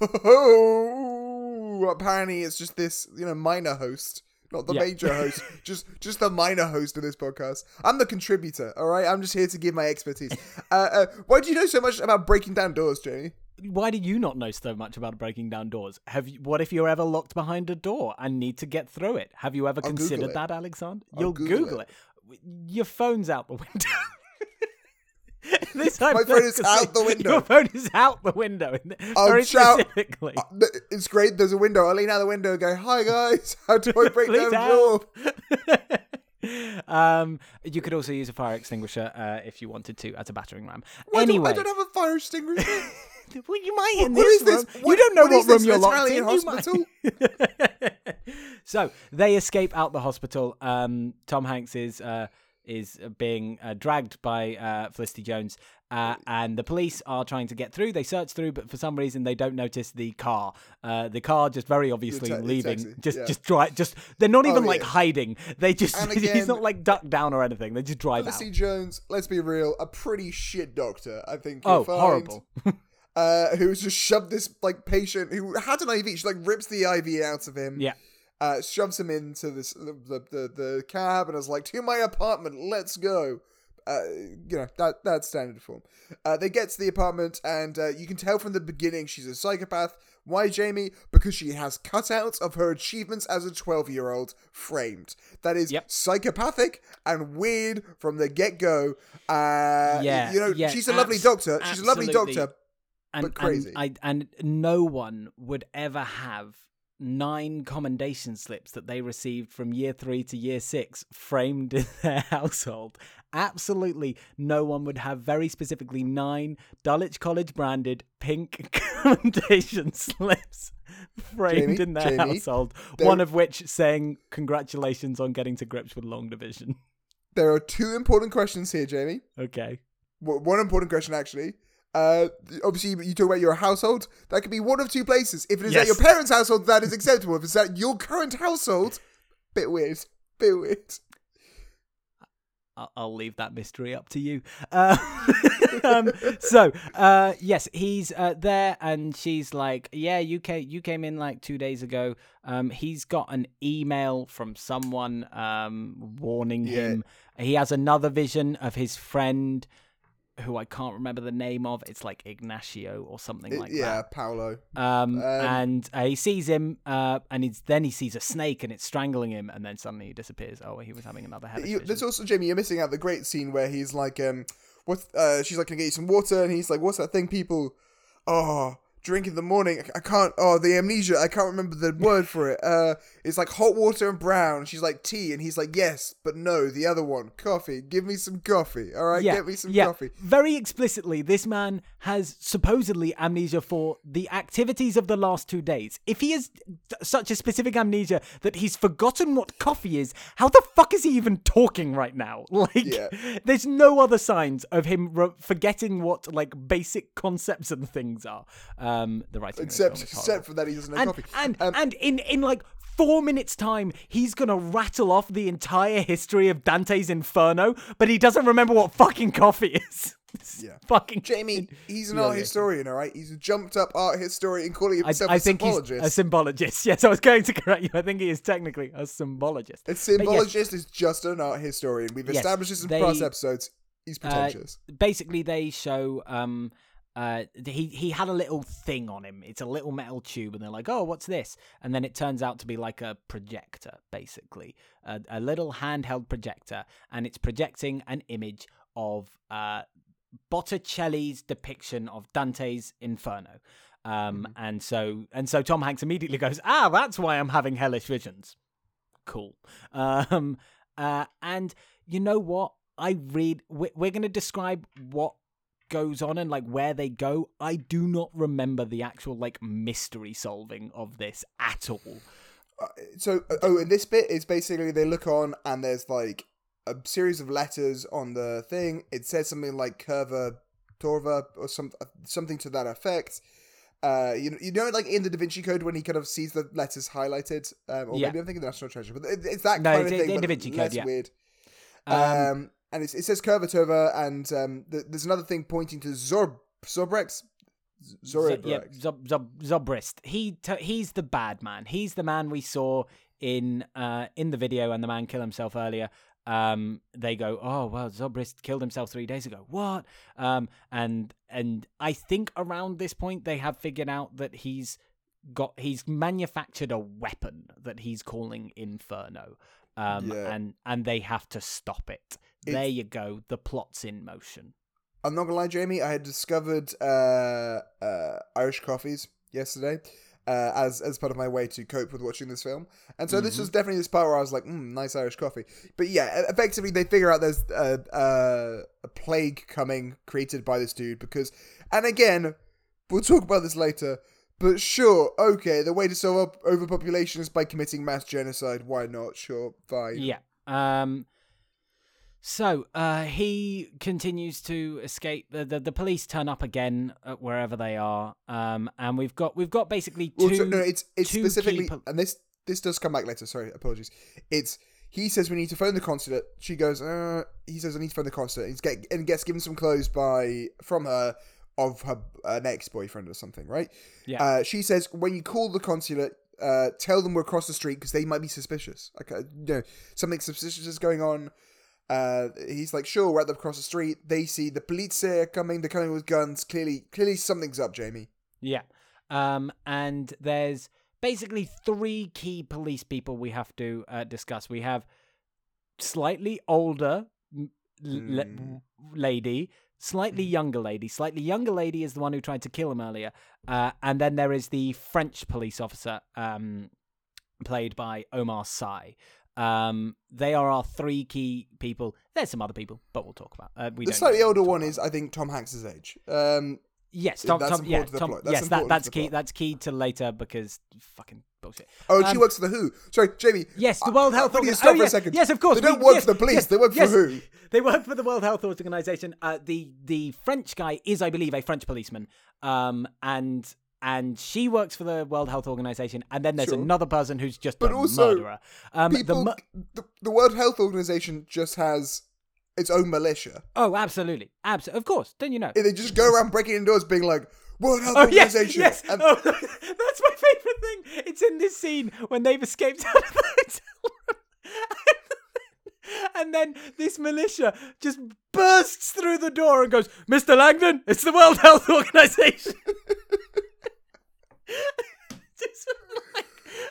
Oh, *laughs* apparently it's just this you know minor host, not the yeah. major host, *laughs* just just the minor host of this podcast. I'm the contributor. All right, I'm just here to give my expertise. Uh, uh, why do you know so much about breaking down doors, Jamie? Why do you not know so much about breaking down doors? Have you, what if you're ever locked behind a door and need to get through it? Have you ever I'll considered that, Alexander? You'll Google, Google it. it. Your phone's out the window. *laughs* this time My phone is out the window. Your phone is out the window. I'll very shout, specifically. Uh, it's great. There's a window. I'll lean out the window and go, "Hi guys, *laughs* how do I break down a door?" *laughs* um, you could also use a fire extinguisher uh, if you wanted to as a battering ram. Why do- anyway, I don't have a fire extinguisher. *laughs* well, you might in what this is this? room. What- you don't know what what, is this, room you're locked Italian in. You hospital? *laughs* so they escape out the hospital. Um, Tom Hanks is uh, is being uh, dragged by uh, Felicity Jones, uh, and the police are trying to get through. They search through, but for some reason they don't notice the car. Uh, the car just very obviously ta- leaving. taxi, just yeah. just drive. Just they're not even Oh, like yeah. hiding. They just And *laughs* he's not like ducked down or anything. They just drive out. Felicity Jones, let's be real, a pretty shit doctor, I think. Oh, you'll find. horrible! Uh, who's just shoved this like patient who had an IV. She like rips the IV out of him. yeah. uh, shoves him into this the, the, the, cab and is like, "To my apartment, let's go." Uh, you know that that's standard form. Uh, they get to the apartment and uh, you can tell from the beginning she's a psychopath. Why, Jamie? Because she has cutouts of her achievements as a twelve-year-old framed. That is Yep. psychopathic and weird from the get-go. Uh, Yeah, you know yeah, she's a lovely abs- doctor. She's a lovely doctor. And, but crazy. And, I, and no one would ever have nine commendation slips that they received from year three to year six framed *laughs* in their household. Absolutely no one would have very specifically nine Dulwich College branded pink *laughs* commendation slips framed Jamie, in their Jamie, household. there- One of which saying, Congratulations on getting to grips with long division. *laughs* There are two important questions here, Jamie. okay. one important question actually. Uh, obviously, you talk about your household. That could be one of two places. If it is at your parents' household, that is acceptable. If it's at your current household, bit weird. Bit weird. I'll, I'll leave that mystery up to you. Uh, *laughs* um, so, uh, yes, he's uh, there, and she's like, "Yeah, you came, you came in like two days ago." Um, he's got an email from someone um, warning Yeah. him. He has another vision of his friend, who I can't remember the name of. It's like Ignacio or something like yeah, that. Yeah, Paolo. Um, and uh, he sees him, uh, and he's, then he sees a snake, and it's strangling him, and then suddenly he disappears. Oh, he was having another hellish You, there's also Jamie. You're missing out the great scene where he's like, um, what? Uh, she's like, "Can I get you some water?" And he's like, "What's that thing people? Oh, drink in the morning. I, I can't. Oh, the amnesia. I can't remember the word for it. Uh, it's like hot water and brown. She's like tea, and he's like, yes, but no, the other one, coffee. Give me some coffee. All right, get me some yeah. coffee. Very explicitly, this man has supposedly amnesia for the activities of the last two days. If he has such a specific amnesia that he's forgotten what coffee is, how the fuck is he even talking right now? *laughs* Like, Yeah. there's no other signs of him re- forgetting what like basic concepts and things are. Um, the writing Except, film is horrible. except for that, he doesn't know and coffee. and Um, and in in like four minutes time he's gonna rattle off the entire history of dante's inferno but he doesn't remember what fucking coffee is *laughs* Yeah. fucking Jamie, he's an Yeah, art yeah. historian, all right. He's a jumped up art historian calling I, himself I a think symbologist. he's a symbologist. *laughs* Yes, I was going to correct you. I think he is technically a symbologist. a But yes, symbologist is just an art historian. We've Yes, established this in they- past episodes. He's uh, pretentious. basically they show um uh he he had a little thing on him. It's a little metal tube and they're like oh what's this? And then it turns out to be like a projector basically. A, a little handheld projector and it's projecting an image of uh botticelli's depiction of dante's inferno. Um and so and so tom hanks immediately goes ah that's why i'm having hellish visions. Cool. Um uh and you know what? I read we're, we're going to describe what goes on and like where they go i do not remember the actual like mystery solving of this at all so uh, oh and this bit is basically they look on and there's like a series of letters on the thing it says something like curva torva or some something to that effect uh you know, you know like in the da vinci code when he kind of sees the letters highlighted um, or Yeah. maybe i'm thinking the national treasure but it- it's that No, kind it's of in thing the Da Vinci Code, yeah. weird Um, um, and it's, it says curva torva and um th- there's another thing pointing to Zor Zorbrex Z- yeah, Zorbrex Zob, Zob, Zobrist. He t- he's the bad man. He's the man we saw in uh in the video and the man kill himself earlier. Um, they go, oh well, Zobrist killed himself three days ago. What? Um, and and I think around this point they have figured out that he's got he's manufactured a weapon that he's calling Inferno. Um, Yeah. and and they have to stop it. There you go. The plot's in motion. I'm not gonna lie, Jamie. I had discovered uh, uh, Irish coffees yesterday, uh, as as part of my way to cope with watching this film. And so Mm-hmm. this was definitely this part where I was like, mm, nice Irish coffee. But yeah, effectively they figure out there's a, a, a plague coming created by this dude because, and again, we'll talk about this later. But sure, okay, the way to solve overpopulation is by committing mass genocide. Why not? Sure, fine. Yeah. Um. So uh, he continues to escape. The, the the police turn up again at wherever they are. Um. And we've got we've got basically two. Well, so- no, it's it's specifically, pol- and this this does come back later. Sorry, apologies. It's he says we need to phone the consulate. She goes, uh, he says I need to phone the consulate. He's get and gets given some clothes by from her of her an ex boyfriend or something, right? Yeah. Uh, she says when you call the consulate, uh, tell them we're across the street because they might be suspicious. Like, uh, you know, something suspicious is going on. Uh, he's like, sure, we're at the across the street. They see the police are coming. They're coming with guns. Clearly, clearly something's up, Jamie. Yeah. Um, and there's basically three key police people we have to uh, discuss. We have slightly older l- Hmm. lady, slightly younger lady. Slightly younger lady is the one who tried to kill him earlier. Uh, and then there is the French police officer, um, played by Omar Sy. Um, they are our three key people. There's some other people, but we'll talk about. Uh, we The slightly older one about is, I think, Tom Hanks's age. Um, Yes, Tom. Tom yeah, to Tom. plot. That's yes, that that's key. plot. That's key to later because fucking bullshit. oh, she Um, works for the Who. Sorry, Jamie. Yes, the World I- Health we need to Organ- stop oh, for yeah. a second. Yes, of course. They don't we- work yes, for the police. yes, they work yes. for Who. They work for the World Health Organization. Uh, the the French guy is, I believe, a French policeman. Um, and and she works for the World Health Organization. And then there's Sure. another person who's just But a also, murderer. Um, the mu- the, the World Health Organization just has its own militia. oh, absolutely, absolutely, of course. Don't you know? They just go around breaking in doors, being like, "World Health Oh yes, Organization." yes. And oh, *laughs* that's my favorite thing. It's in this scene when they've escaped *laughs* out of the hotel room. *laughs* And then this militia just bursts through the door and goes, Mr. Langdon, it's the World Health Organization. *laughs* just like,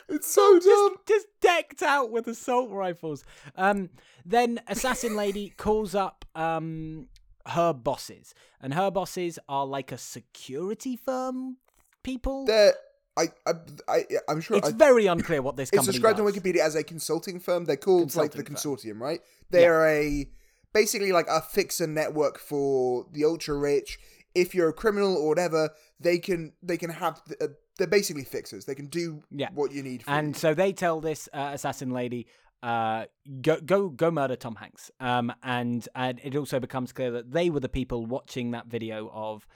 it's so dumb. just, just decked out with assault rifles. Um, then Assassin Lady *laughs* calls up um, her bosses, and her bosses are like a security firm people. They're, I, I, I, I'm sure. It's I, very unclear what this it's described on. Wikipedia as a consulting firm. They're called like the Consulting consortium, right? They're a basically like a fixer network for the ultra rich. If you're a criminal or whatever, they can they can have. Uh, they're basically fixers. They can do Yeah. what you need. For And you. so they tell this uh, assassin lady, uh, go go go murder Tom Hanks. Um, and and it also becomes clear that they were the people watching that video of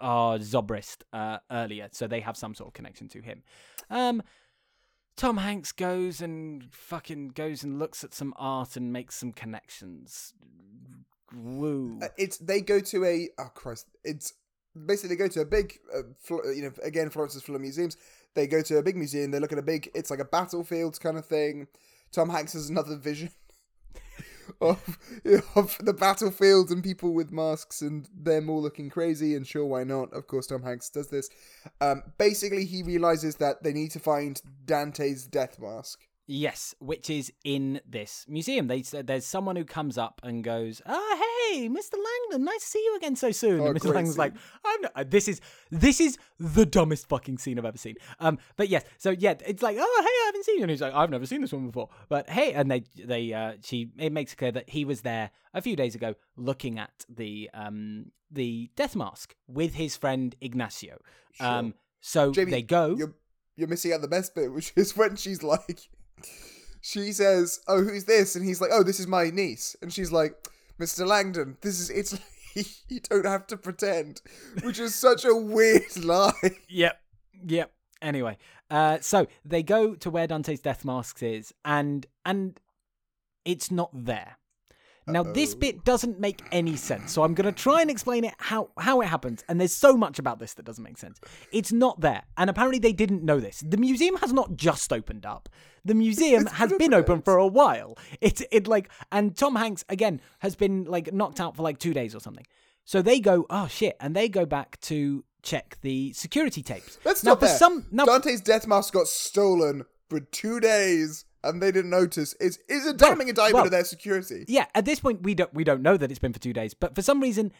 uh, Zobrist uh, earlier, so they have some sort of connection to him. Um, Tom Hanks goes and fucking goes and looks at some art and makes some connections. Woo. Uh, it's they go to a oh Christ, it's basically they go to a big, uh, Flo- you know, again Florence is full of museums. They go to a big museum. They look at a big, it's like a battlefield kind of thing. Tom Hanks has another vision *laughs* of of the battlefield and people with masks and them all looking crazy. And sure, why not? Of course, Tom Hanks does this. Um, basically, he realizes that they need to find Dante's death mask. Yes, which is in this museum. They there's someone who comes up and goes, "Ah, hey, Mr. Langdon, nice to see you again so soon." Oh, and Mr. Langdon's scene. like, "I'm not, uh, this is this is the dumbest fucking scene I've ever seen." Um, but yes, so yeah, it's like, "Oh, hey, I haven't seen you," and he's like, "I've never seen this one before." But hey, and they they uh, she it makes clear that he was there a few days ago looking at the um the death mask with his friend Ignacio. Um, so Jamie, they go. You're you're missing out the best bit, which is when she's like, *laughs* she says, "Oh, who's this?" And he's like, "Oh, this is my niece." And she's like, "Mr. Langdon, this is Italy. *laughs* you don't have to pretend," which is such a weird *laughs* lie. Yep. Yep. Anyway, uh, so they go to where Dante's death mask is, and and it's not there. Now this bit doesn't make any sense, so I'm going to try and explain it how how it happens. And there's so much about this that doesn't make sense. It's not there, and apparently they didn't know this. The museum has not just opened up. The museum It's has been open. for a while. It's it like and Tom Hanks again has been like knocked out for like two days or something. So they go, oh shit, and they go back to check the security tapes. Let's now stop for there. some now Dante's death mask got stolen for two days, and they didn't notice. It's is a damning indictment well- of their security. yeah, at this point we don't we don't know that it's been for two days, but for some reason,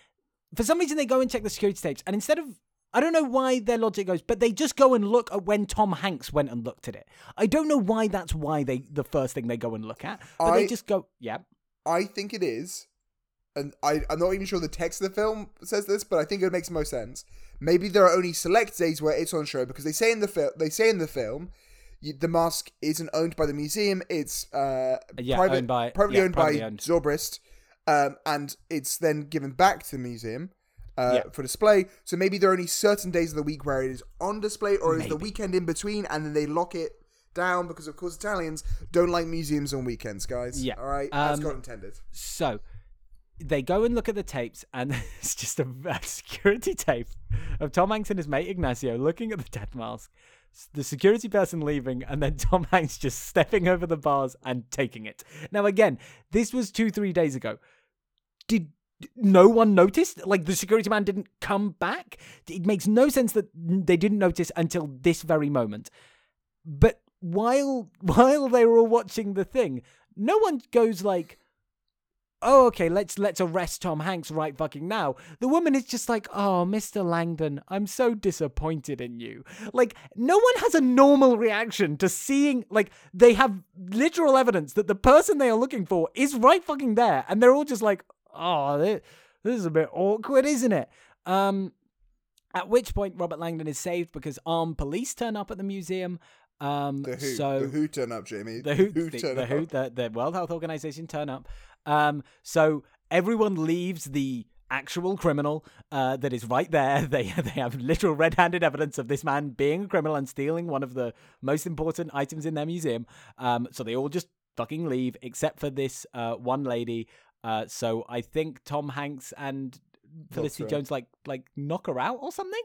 for some reason they go and check the security tapes, and instead of I don't know why their logic goes, but they just go and look at when Tom Hanks went and looked at it. I don't know why that's why they the first thing they go and look at, but they just go, yeah, I think it is, and I, I'm not even sure the text of the film says this, but I think it makes most sense. Maybe there are only select days where it's on show because they say in the film they say in the film you, the mask isn't owned by the museum; it's uh, Yeah, private, owned by- privately yeah, owned privately by owned. Zobrist, um, and it's then given back to the museum. Uh, Yeah. For display, so maybe there are only certain days of the week where it is on display, or is the weekend in between, and then they lock it down because, of course, Italians don't like museums on weekends, guys. Yeah. all right, Um, God intended. So they go and look at the tapes, and *laughs* it's just a, a security tape of Tom Hanks and his mate Ignacio looking at the dead mask. The security person leaving, and then *laughs* Tom Hanks just stepping over the bars and taking it. Now, again, this was two, three days ago. Did no one notice? Like the security man didn't come back? It makes no sense that they didn't notice until this very moment. But while *laughs* while they were all watching the thing, no one goes like, "Oh, okay, let's let's arrest Tom Hanks right fucking now." The woman is just like, "Oh, Mr. Langdon, I'm so disappointed in you." Like no one has a normal reaction to seeing like they have literal evidence that the person they are looking for is right fucking there, and they're all just like, "Oh, this, this is a bit awkward, isn't it?" Um, at which point Robert Langdon is saved because armed police turn up at the museum. Um, The who? so the who turn up, Jamie? the WHO, who the, turn the, up? WHO, the, the World Health Organization turn up. Um, so everyone leaves the actual criminal uh, that is right there. *laughs* They they have literal red-handed evidence of this man being a criminal and stealing one of the most important items in their museum. Um, so they all just fucking leave, except for this uh, one lady. Uh, so I think Tom Hanks and Felicity. Jones like like knock her out or something.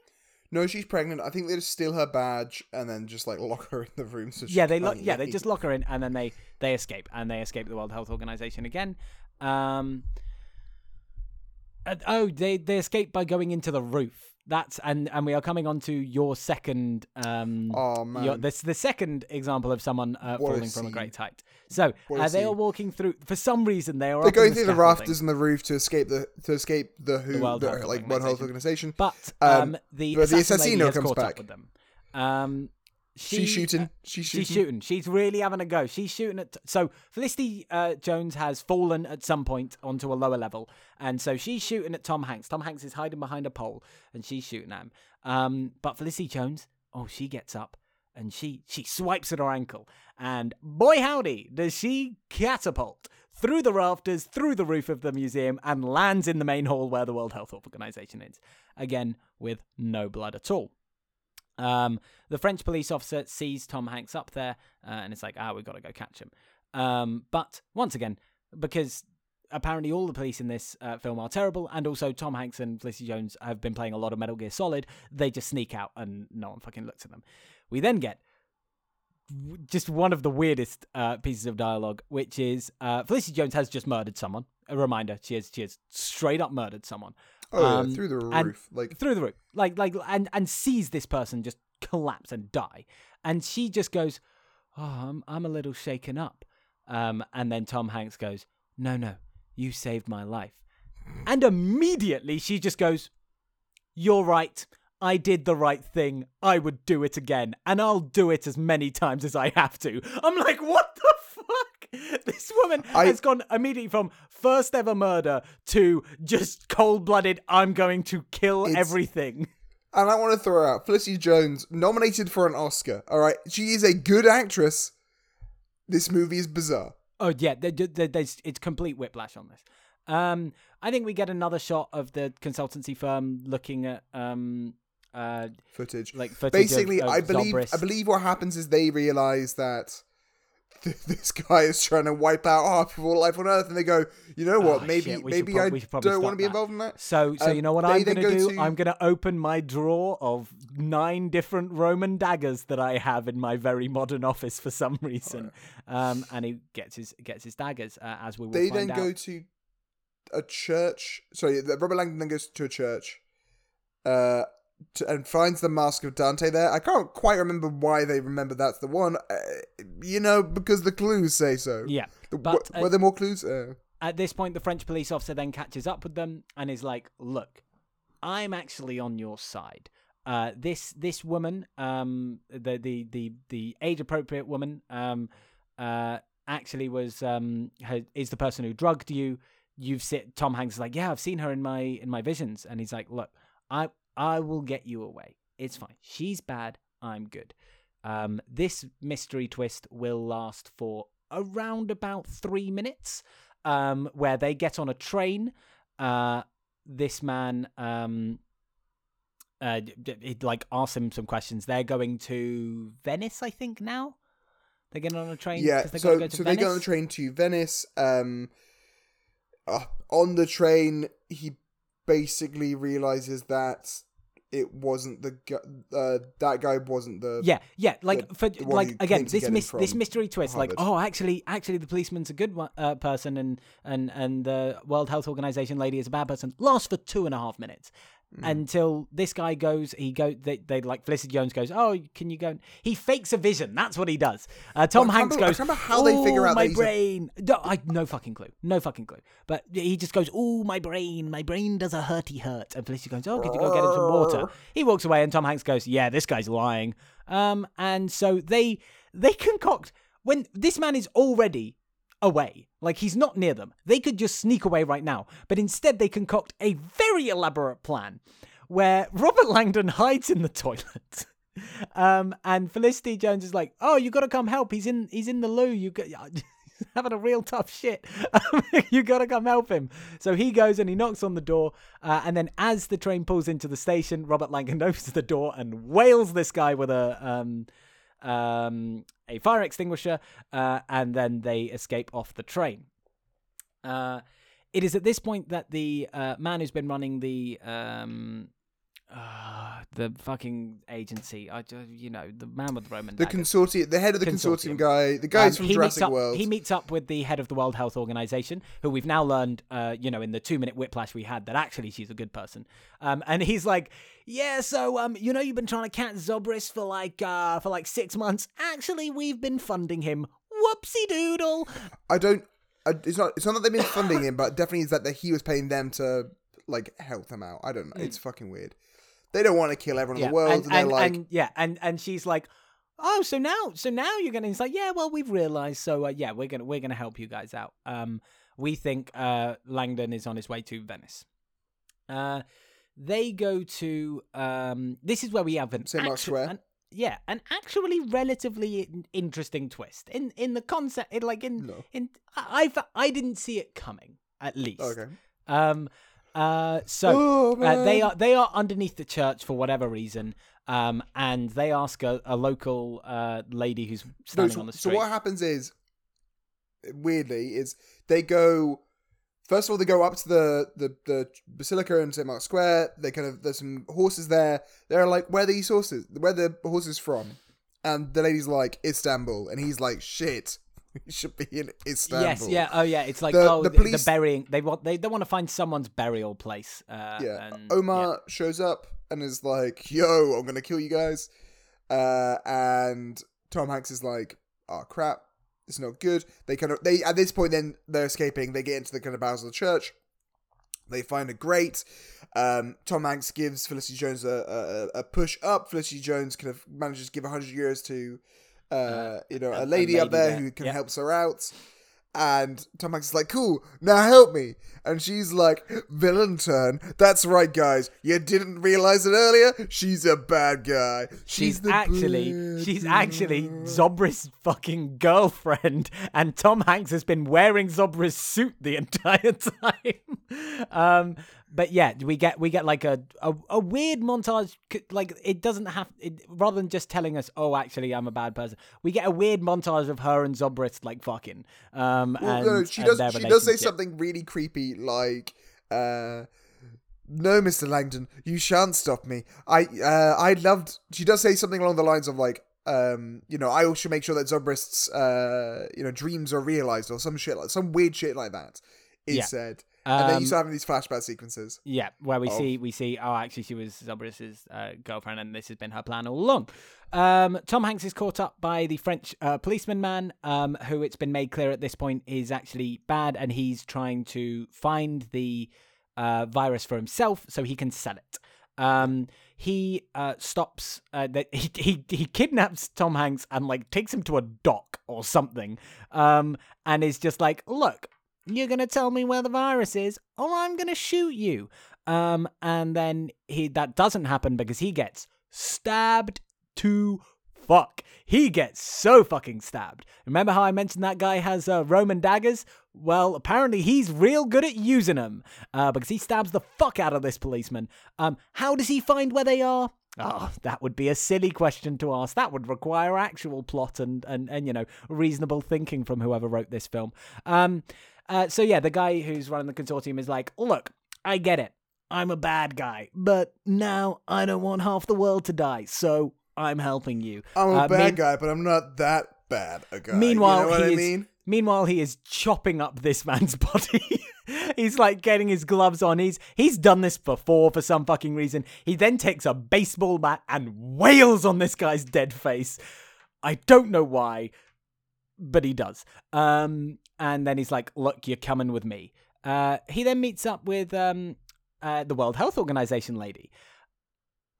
No, she's pregnant. I think they just steal her badge and then just like lock her in the room. So yeah, they can't Yeah, they just lock her in, and then they they escape, and they escape the World Health Organization again. Um, uh, oh, they they escape by going into the roof. That's and and we are coming on to your second. Um, Oh man, your, this the second example of someone uh, falling from a great height. So uh, they are walking through. For some reason, they are they're going the through the rafters and the roof to escape the to escape the who World the, like World Health Organization. But Um, um, the but the assassino comes back. with them. Um, she, she's shooting. she's She's shooting. shooting. She's really having a go. She's shooting at. So Felicity uh, Jones has fallen at some point onto a lower level, and so she's shooting at Tom Hanks. Tom Hanks is hiding behind a pole, and she's shooting at him. Um, but Felicity Jones, oh, she gets up and she she swipes at her ankle, and boy howdy, does she catapult through the rafters, through the roof of the museum, and lands in the main hall where the World Health Organization is. Again, with no blood at all. Um, the French police officer sees Tom Hanks up there, uh, and it's like, ah, we've got to go catch him. Um, but once again, because apparently all the police in this uh, film are terrible, and also Tom Hanks and Felicity Jones have been playing a lot of Metal Gear Solid, they just sneak out and no one fucking looks at them. We then get just one of the weirdest uh, pieces of dialogue, which is uh, Felicity Jones has just murdered someone. A reminder, she has she has straight up murdered someone Oh Um, yeah, through the roof. Like through the roof, like like and and sees this person just collapse and die, and she just goes, "Oh, I'm I'm a little shaken up," um, and then Tom Hanks goes, "No, no, you saved my life," and immediately she just goes, "You're right." I did the right thing. I would do it again, and I'll do it as many times as I have to. I'm like, what the? *laughs* This woman I- has gone immediately from first ever murder to just cold blooded, I'm going to kill It's- everything. *laughs* And I want to throw out Felicity Jones, nominated for an Oscar. All right, she is a good actress. This movie is bizarre. Oh, yeah, there, there, there's, it's complete whiplash on this. Um, I think we get another shot of the consultancy firm looking at um, uh, Footage. like footage Basically, of, of I believe. I believe what happens is they realize that th- this guy is trying to wipe out half of all life on Earth, and they go, you know what? Oh, maybe shit, we maybe prob- I don't want to be involved in that. So, so Um, you know what I'm gonna go do? to- I'm gonna open my drawer of nine different Roman daggers that I have in my very modern office for some reason. Um, and he gets his gets his daggers uh, as we will They then out. go to a church. Sorry, Robert Langdon then goes to a church, uh, to, and finds the mask of Dante there. I can't quite remember why they remember that's the one. Uh, you know, because the clues say so. yeah, The- but, were, uh, there more clues? Uh, At this point, the French police officer then catches up with them and is like, Look, I'm actually on your side. uh, this this woman, um, the the the the age appropriate woman, um, uh, actually was um her, is the person who drugged you. You've sit Tom Hanks is like, yeah, I've seen her in my in my visions, and he's like, look, I I will get you away. It's fine. She's bad. I'm good. Um, this mystery twist will last for around about three minutes, um, where they get on a train. Uh, this man, um, uh, it like asks him some questions. They're going to Venice, I think. Now they're getting on a train. Yeah, so go to so they get on the train to Venice. Um, uh, on the train, he basically realizes that it wasn't the gu- uh, that guy wasn't the Yeah, yeah, like the- for the like again, this mis- this mystery twist, like oh, actually, actually, the policeman's a good one, uh, person, and and and the World Health Organization lady is a bad person. Lasts for two and a half minutes Mm. until this guy goes. He go. They, they like Felicity Jones goes. Oh, can you go? He fakes a vision. That's what he does. Uh, Tom can't Hanks remember- goes. remember how they figure "Oh, out my he's a- brain. No, I no fucking clue. No fucking clue. But he just goes. Oh, my brain. My brain does a hurty hurt. And Felicity goes. Oh, could you go get him some water? He walks away, and Tom Hanks goes, "Yeah, this guy's lying." Um, and so they they *laughs* concoct when this man is already away, like he's not near them. They could just sneak away right now, but instead they concoct a very elaborate plan where Robert *laughs* Langdon hides in the toilet. *laughs* Um, and Felicity Jones is like, "Oh, you got to come help. He's in. He's in the loo. You got." *laughs* Having a real tough shit. you gotta come help him. So he goes and he knocks on the door. Uh, and then, as the train pulls into the station, Robert Langdon opens the door and wails this guy with a um, um, a fire extinguisher. Uh, and then they escape off the train. Uh, it is at this point that the uh, man who's been running the um, uh, the fucking agency, I ju- you know, the man with the Roman the consortium, the head of the consortium, Consortium. guy, the guys Um, from he Jurassic meets up, World. He meets up with the head of the World Health Organization, who we've now learned, uh, you know, in the two-minute whiplash we had, that actually she's a good person. Um, and he's like, "Yeah, so um, you know, you've been trying to catch Zobrist for like uh, for like six months. Actually, we've been funding him. Whoopsie doodle. I don't. I, it's not. It's not that they've been funding him, but definitely is that, that he was paying them to like help them out. I don't know. It's *coughs* fucking weird. They don't want to kill everyone in the world, and, and, they're like, and- yeah, and and she's like, "Oh, so now, so now you're gonna?" He's like, "Yeah, well, we've realized, so uh, yeah, we're gonna we're gonna help you guys out. Um, we think uh Langdon is on his way to Venice. Uh, they go to um. This is where we have an St. Mark's actu- Square. an- yeah, an actually relatively interesting twist in in the concept. In, like in No. in I I I didn't see it coming at least. okay. Um. Uh. So Oh, uh, they are they are underneath the church for whatever reason. Um. And they ask a, a local uh lady who's No, standing so, on the street. so what happens is, weirdly, is they go. First of all, they go up to the, the, the basilica in St. Mark's Square. They kind of there's some horses there. They're like, "Where are these horses? Where are the horses from?" And the lady's like, "Istanbul," and he's like, "Shit, *laughs* should be in Istanbul." Yes, yeah, oh yeah. It's like The- oh, the police- the burying. They want they, they want to find someone's burial place. Uh, yeah. and, Omar shows up and is like, "Yo, I'm gonna kill you guys," uh, and Tom Hanks is like, "Oh crap, it's not good." They kind of they at this point then they're escaping. They get into the kind of bowels of the church. They find a grate. Um, Tom Hanks gives Felicity Jones a, a, a push up. Felicity Jones kind of manages to give 100 euros to, uh, you know, a- a, a lady up there there. who can Yep. helps her out. And Tom Hanks is like, cool, now help me. And she's like, villain turn. That's right, guys. You didn't realize it earlier? She's a bad guy. She's the actually bad she's guy." actually Zobra's fucking girlfriend, and Tom Hanks has been wearing Zobra's suit the *laughs* entire time. Um, but yeah, we get we get like a a, a weird montage. Like it doesn't have it, rather than just telling us, "Oh, actually, I'm a bad person." We get a weird montage of her and Zobrist like fucking. Um, Well, and, no, she does. She does say something really creepy, like, uh, "No, Mister Langdon, you shan't stop me. I, uh, I loved." She does say something along the lines of like, um, you know, I should make sure that Zobrist's, uh, you know, dreams are realized, or some shit like some weird shit like that is Yeah. said. And then Um, you start having these flashback sequences. Yeah, where we of- see we see oh actually she was Zobrist's uh, girlfriend and this has been her plan all along. Um, Tom Hanks is caught up by the French uh, policeman man, um, who it's been made clear at this point is actually bad, and he's trying to find the uh, virus for himself so he can sell it. Um, he uh, stops. Uh, that *laughs* he, he he kidnaps Tom Hanks and like takes him to a dock or something. Um, and is just like, look, you're gonna tell me where the virus is, or I'm gonna shoot you. Um, and then he that doesn't happen because he gets stabbed to fuck. He gets so fucking stabbed. Remember how I mentioned that guy has uh, Roman daggers? Well, apparently he's real good at using them uh, because he stabs the fuck out of this policeman. Um, how does he find where they are? Oh, that would be a silly question to ask. That would require actual plot and, and, and you know, reasonable thinking from whoever wrote this film. Um, uh, so yeah, the guy who's running the consortium is like, look, I get it. I'm a bad guy, but now I don't want half the world to die, so I'm helping you. I'm a Uh, bad mean- guy, but I'm not that bad a guy. Meanwhile, you know what he I is, mean? Meanwhile, he is chopping up this man's *laughs* body. he's like getting his gloves on. He's he's done this before for some fucking reason. He then takes a baseball bat and wails on this guy's dead face. I don't know why, but he does. Um, and then he's like, "Look, you're coming with me." Uh, he then meets up with um, uh, the World Health Organization lady,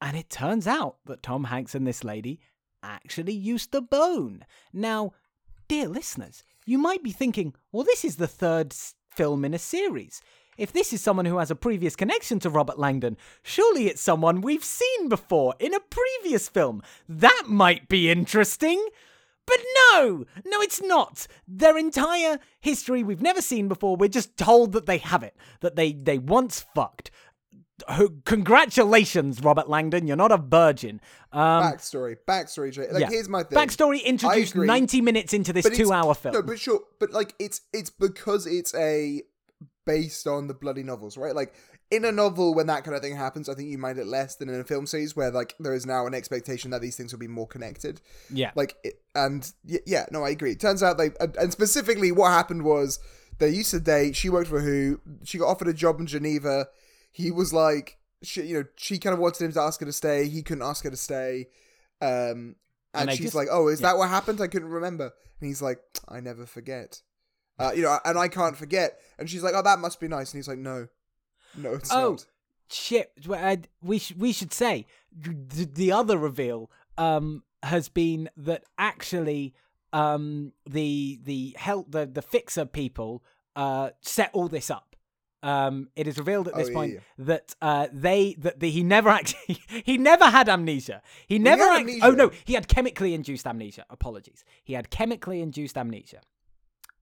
and it turns out that Tom Hanks and this lady actually used to bone. Now, dear listeners, you might be thinking, well, this is the third film in a series. If this is someone who has a previous connection to Robert Langdon, surely it's someone we've seen before in a previous film. That might be interesting. But no, no, it's not. Their entire history we've never seen before. We're just told that they have it, that they they once fucked. Congratulations, Robert Langdon. You're not a virgin. Um, backstory, backstory, Jay. Like, yeah. here's my thing. Backstory introduced 90 minutes into this two-hour film. No, but sure, but like it's it's because it's a based on the bloody novels, right? Like in a novel, when that kind of thing happens, I think you mind it less than in a film series where like there is now an expectation that these things will be more connected. yeah. Like, it, and y- yeah, no, I agree. It turns out they, and and specifically, what happened was they used to date. She worked for Who. She got offered a job in Geneva. He was like, she, you know, she kind of wanted him to ask her to stay. He couldn't ask her to stay. Um, and, And she's just- like, "Oh, is yeah. that what happened? I couldn't remember." And he's like, "I never forget." Uh, you know, and I can't forget. And she's like, "Oh, that must be nice." And he's like, "No, no, it's Oh, not." shit. We sh- we should say the, the other reveal um has been that actually um the the help the the fixer people uh set all this up. Um, it is revealed at Oh, this yeah, point yeah. that uh, they that the, he never actually *laughs* he never had amnesia. He never. had act- amnesia. oh no, he had chemically induced amnesia. Apologies. He had chemically induced amnesia.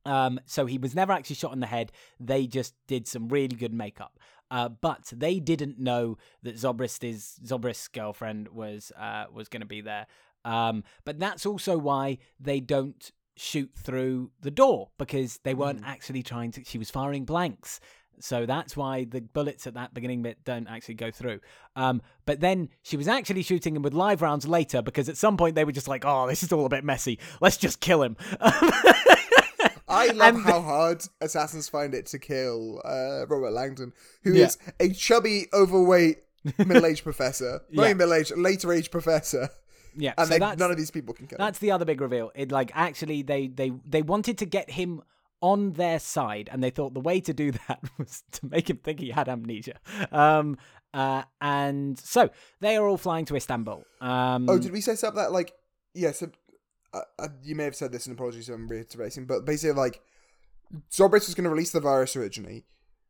Um, so he was never actually shot in the head. They just did some really good makeup. Uh, but they didn't know that Zobrist's Zobrist's girlfriend was uh, was going to be there. Um, but that's also why they don't shoot through the door because they weren't actually trying to. She was firing blanks. So that's why the bullets at that beginning bit don't actually go through. Um, but then she was actually shooting him with live rounds later because at some point they were just like, "Oh, this is all a bit messy. Let's just kill him." *laughs* I *laughs* love And- how hard assassins find it to kill uh, Robert Langdon, who Yeah. is a chubby, overweight, *laughs* middle-aged professor. Not Yeah. middle-aged, later-age professor. yeah, And so they, none of these people can kill him. That's the other big reveal. It like actually they they they wanted to get him on their side, and they thought the way to do *laughs* that was to make him think he had amnesia. Um, uh, and so they are all flying to Istanbul. Um, Oh, did we say something that, like, yeah, so, uh, uh, you may have said this, and apologies if I'm reiterating, but basically, like, Zobrist was going to release the virus originally.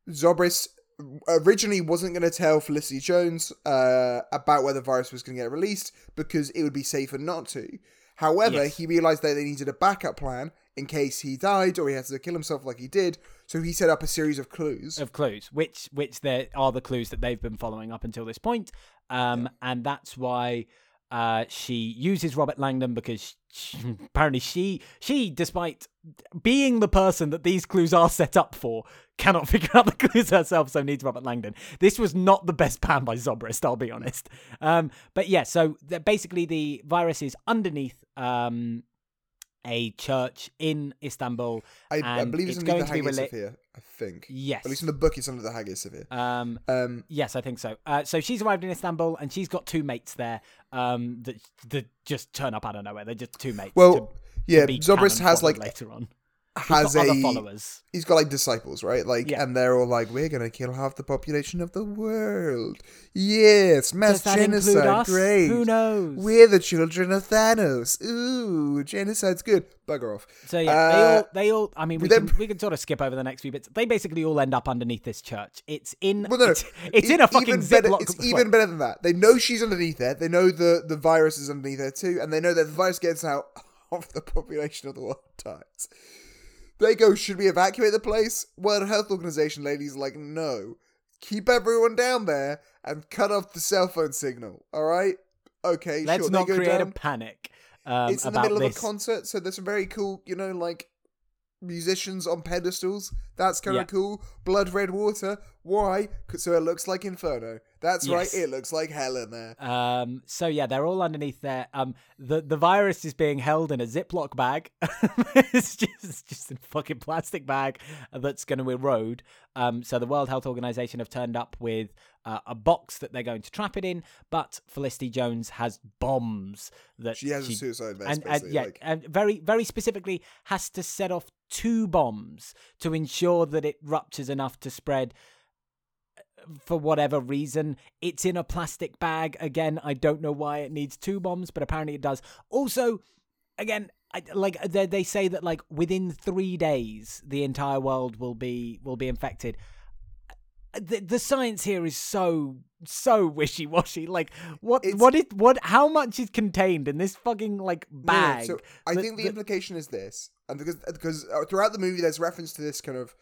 Zobrist originally wasn't going to tell Felicity Jones uh, about where the virus was going to get released because it would be safer not to. However, Yes. he realized that they needed a backup plan in case he died or he had to kill himself like he did. So he set up a series of clues. of clues, which which there are the clues that they've been following up until this point, um, and that's why uh, she uses Robert Langdon because she, *laughs* apparently she she, despite being the person that these clues are set up for, cannot *laughs* figure out the clues herself, so needs Robert Langdon. This was not the best plan by Zobrist, I'll be honest. Um, but yeah, so basically the virus is underneath. Um, a church in Istanbul. I, I believe it's, it's under going the to be Hagia rela- Sophia, I think. Yes. At least in the book, it's under the Hagia Sophia. Um, Um, Yes, I think so. Uh, so she's arrived in Istanbul, and she's got two mates there um, that that just turn up out of nowhere. They're just two mates. Well, to- yeah, Zobrist has like later on. Has a followers. he's got like disciples, right? Like, Yeah. and they're all like, "We're gonna kill half the population of the world." Yes, mass genocide. Great. Who knows? We're the children of Thanos. Ooh, genocide's good. Bugger off. So yeah, Uh, they all they all. I mean, we then- can we can sort of skip over the next few bits. They basically all end up underneath this church. It's in Well, no, it's, it's E- in a fucking better. It's *laughs* even better than that. They know she's underneath there. They know the the virus is underneath there too, and they know that the virus gets out *laughs* of the population of the world dies. They go, should we evacuate the place? World Health Organization ladies are like, no. Keep everyone down there and cut off the cell phone signal. All right. Okay. Let's sure, not create down. a panic. Um, it's in the middle this. of a concert, so there's some very cool, you know, like musicians on pedestals. That's kind of Yeah. cool. Blood red water. Why? So it looks like Inferno. That's right. It looks like hell in there. Um, so yeah, they're all underneath there. Um, the the virus is being held in a Ziploc bag. *laughs* it's just it's just a fucking plastic bag that's going to erode. Um, so the World Health Organization have turned up with uh, a box that they're going to trap it in, but Felicity Jones has bombs that She has a suicide vest. and, and yeah, like, and very very specifically has to set off two bombs to ensure that it ruptures enough to spread for whatever reason. It's in a plastic bag. Again, I don't know why it needs two bombs, but apparently it does. Also, again, I, like they, they say that like within three days the entire world will be will be infected. The, the science here is so so wishy washy. Like what It's- what is what? How much is contained in this fucking like No, no, bag? So I that- think the that- implication is this, and because because uh, throughout the movie there's reference to this kind of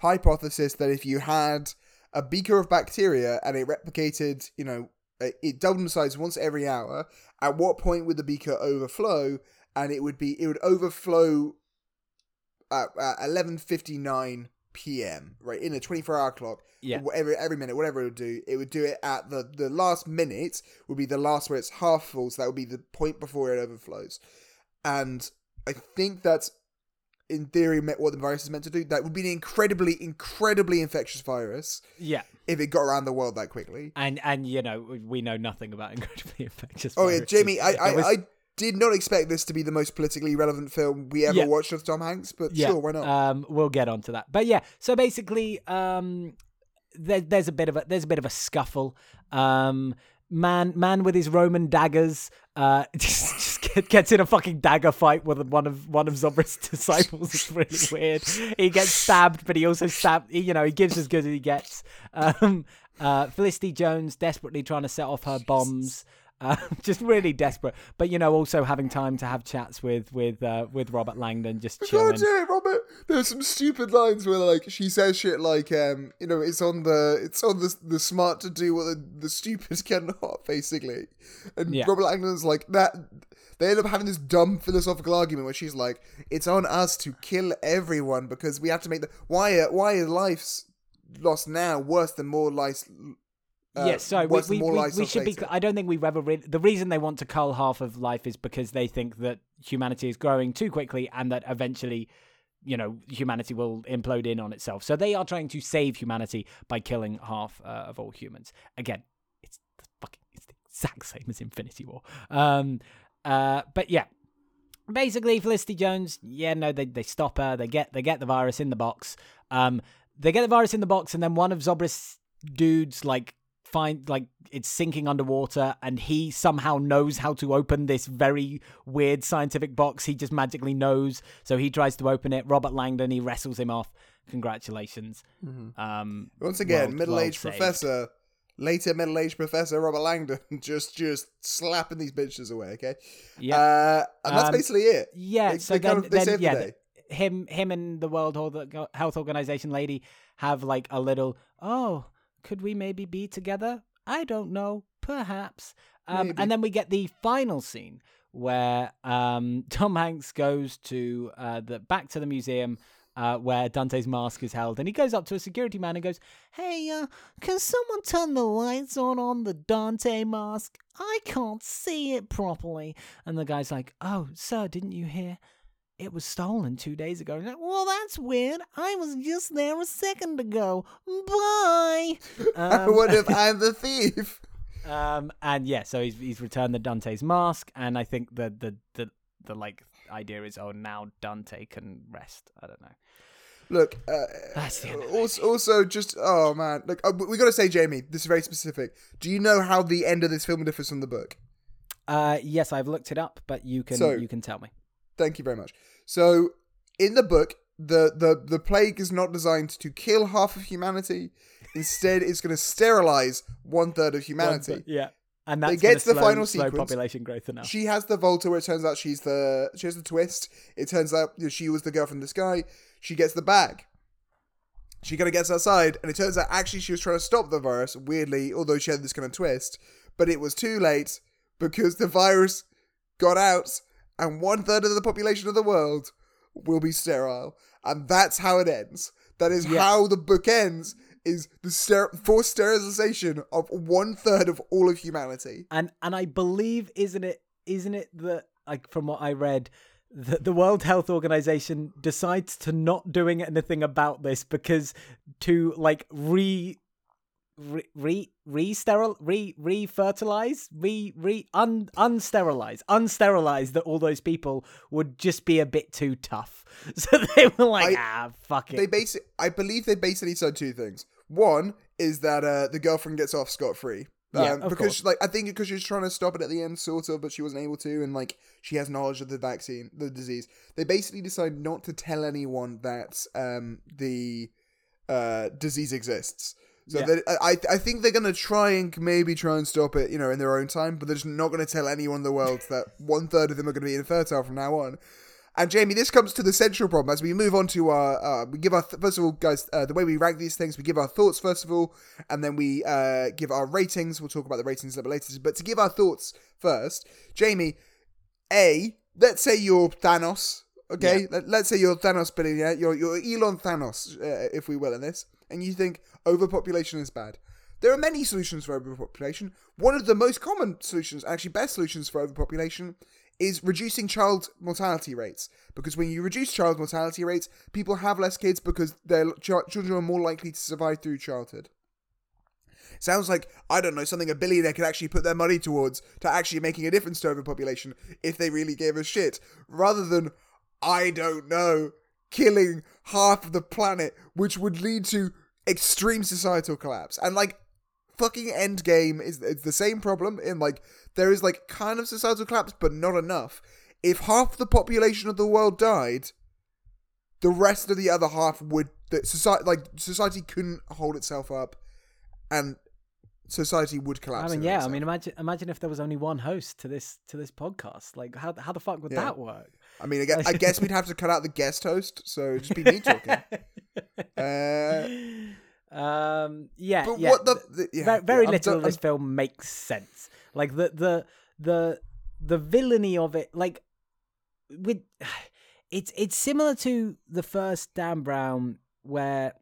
hypothesis that if you had a beaker of bacteria and it replicated, you know, it doubled in size once every hour, at what point would the beaker overflow? And it would be it would overflow at, at eleven fifty nine p.m. right in a twenty four hour clock. Yeah. Wh- every every minute, whatever it would do, it would do it at the the last minute would be the last where it's half full, so that would be the point before it overflows. And I think that's in theory meant what the virus is meant to do. That would be an incredibly, incredibly infectious virus yeah, if it got around the world that quickly. and and you know we know nothing about *laughs* incredibly infectious. Oh yeah, viruses. Jamie, I I, was- I did not expect this to be the most politically relevant film we ever Yeah. watched with Tom Hanks, but yeah, sure, why not? Um, we'll get onto that, but yeah. So basically, um, there, there's a bit of a there's a bit of a scuffle. Um, man, man with his Roman daggers, uh, *laughs* *laughs* gets in a fucking dagger fight with one of one of Zobrist's *laughs* disciples. It's really *laughs* weird. He gets stabbed, but he also stabbed. You know, he gives as good as he gets. Um, uh, Felicity Jones desperately trying to set off her bombs. Uh, just really desperate, but you know, also having time to have chats with with uh, with Robert Langdon, just God chilling. damn, Robert. There's some stupid lines where like she says shit like um you know it's on the it's on the the smart to do what the, the stupid cannot basically, and Yeah. Robert Langdon's like that. They end up having this dumb philosophical argument where she's like, "It's on us to kill everyone because we have to make the why are, why are lives lost now worse than more lives." Uh, yes, so we, than we, more we, lives we should be. I don't think we've ever. Re- the reason they want to cull half of life is because they think that humanity is growing too quickly, and that eventually, you know, humanity will implode in on itself. So they are trying to save humanity by killing half uh, of all humans. Again, it's the fucking. It's the exact same as Infinity War. Um. Uh. But yeah. Basically, Felicity Jones, yeah, no, they, they stop her. They get they get the virus in the box. Um, they get the virus in the box, and then one of Zobrist dudes like find like it's sinking underwater and he somehow knows how to open this very weird scientific box he just magically knows so he tries to open it robert langdon he wrestles him off congratulations um Once again, world- middle-aged world saved. Later middle-aged professor Robert Langdon, *laughs* just just slapping these bitches away. Okay, yeah uh, and that's Um, basically it. yeah They- so they then, kind of- they then the yeah day. th- him him and the world Health- health organization lady have like a little oh could we maybe be together i don't know perhaps um, and then we get the final scene where um, *laughs* tom hanks goes to uh, the back to the museum uh, where Dante's mask is held, and he goes up to a security man and goes, "Hey, uh, can someone turn the lights on on the Dante mask? I can't see it properly." And the guy's like, "Oh, sir, didn't you hear? It was stolen two days ago." Like, well, that's weird. I was just there a second ago. Bye. *laughs* I Um, wonder if *laughs* I'm the thief. um, and yeah, so he's he's returned the Dante's mask, and I think the the the the like idea is oh now Dante can rest. I don't know. Look, uh, That's the also, also just oh man, look, uh, we got to say, Jamie, this is very specific. Do you know how the end of this film differs from the book? Uh, yes, I've looked it up, but you can So- you can tell me. Thank you very much. So, in the book, the the the plague is not designed to kill half of humanity. Instead, it's going to sterilize one third of humanity. yeah, and that's They get the slow, final slow sequence. population growth enough. She has the Volta where it turns out she's the she has the twist. It turns out she was the girl from the sky. She gets the bag. She kind of gets outside, and it turns out actually she was trying to stop the virus. Weirdly, although she had this kind of twist, but it was too late because the virus got out, and one third of the population of the world will be sterile, and that's how it ends. That is how the book ends. Is the ster- forced sterilization of one third of all of humanity? and and I believe isn't it isn't it that like from what I read the, the World Health Organization decides to not doing anything about this because to like re re re re-sterile re re-fertilize re re un unsterilize unsterilize that all those people would just be a bit too tough *laughs* so they were like I- ah fuck it they basic I believe they basically said two things. One is that uh, the girlfriend gets off scot free. Um, Yeah, because course. like I think because she was trying to stop it at the end, sort of, but she wasn't able to, and like she has knowledge of the vaccine, the disease. They basically decide not to tell anyone that um, the uh, disease exists. So Yeah. that I I think they're gonna try and maybe try and stop it, you know, in their own time, but they're just not gonna tell anyone in the world that one third of them are gonna be infertile from now on. And Jamie, this comes to the central problem as we move on to our. Uh, we give our th- first of all, guys, uh, the way we rank these things, we give our thoughts first of all, and then we uh, give our ratings. We'll talk about the ratings a little bit later. But to give our thoughts first, Jamie, a let's say you're Thanos, okay? Let, let's say you're Thanos billionaire, you're you're Elon Thanos, uh, if we will, in this, and you think overpopulation is bad. There are many solutions for overpopulation. One of the most common solutions, actually best solutions for overpopulation, is reducing child mortality rates. Because when you reduce child mortality rates, people have less kids because their ch- children are more likely to survive through childhood. Sounds like, I don't know, something a billionaire could actually put their money towards to actually making a difference to overpopulation if they really gave a shit. Rather than, I don't know, killing half of the planet, which would lead to extreme societal collapse. And like, fucking Endgame is it's the same problem in like there is like kind of societal collapse, but not enough. If half the population of the world died, the rest of the other half would that society like society couldn't hold itself up, and society would collapse. I mean, yeah. I mean, imagine imagine if there was only one host to this to this podcast. Like, how how the fuck would Yeah. that work? I mean, I guess, I guess we'd have to cut out the guest host, so it'd just be me talking. *laughs* Uh, um, yeah, but yeah. what the, the yeah, very, very yeah, little done- of this film makes sense. Like the the the the villainy of it, like with *sighs* it's it's similar to the first Dan Brown where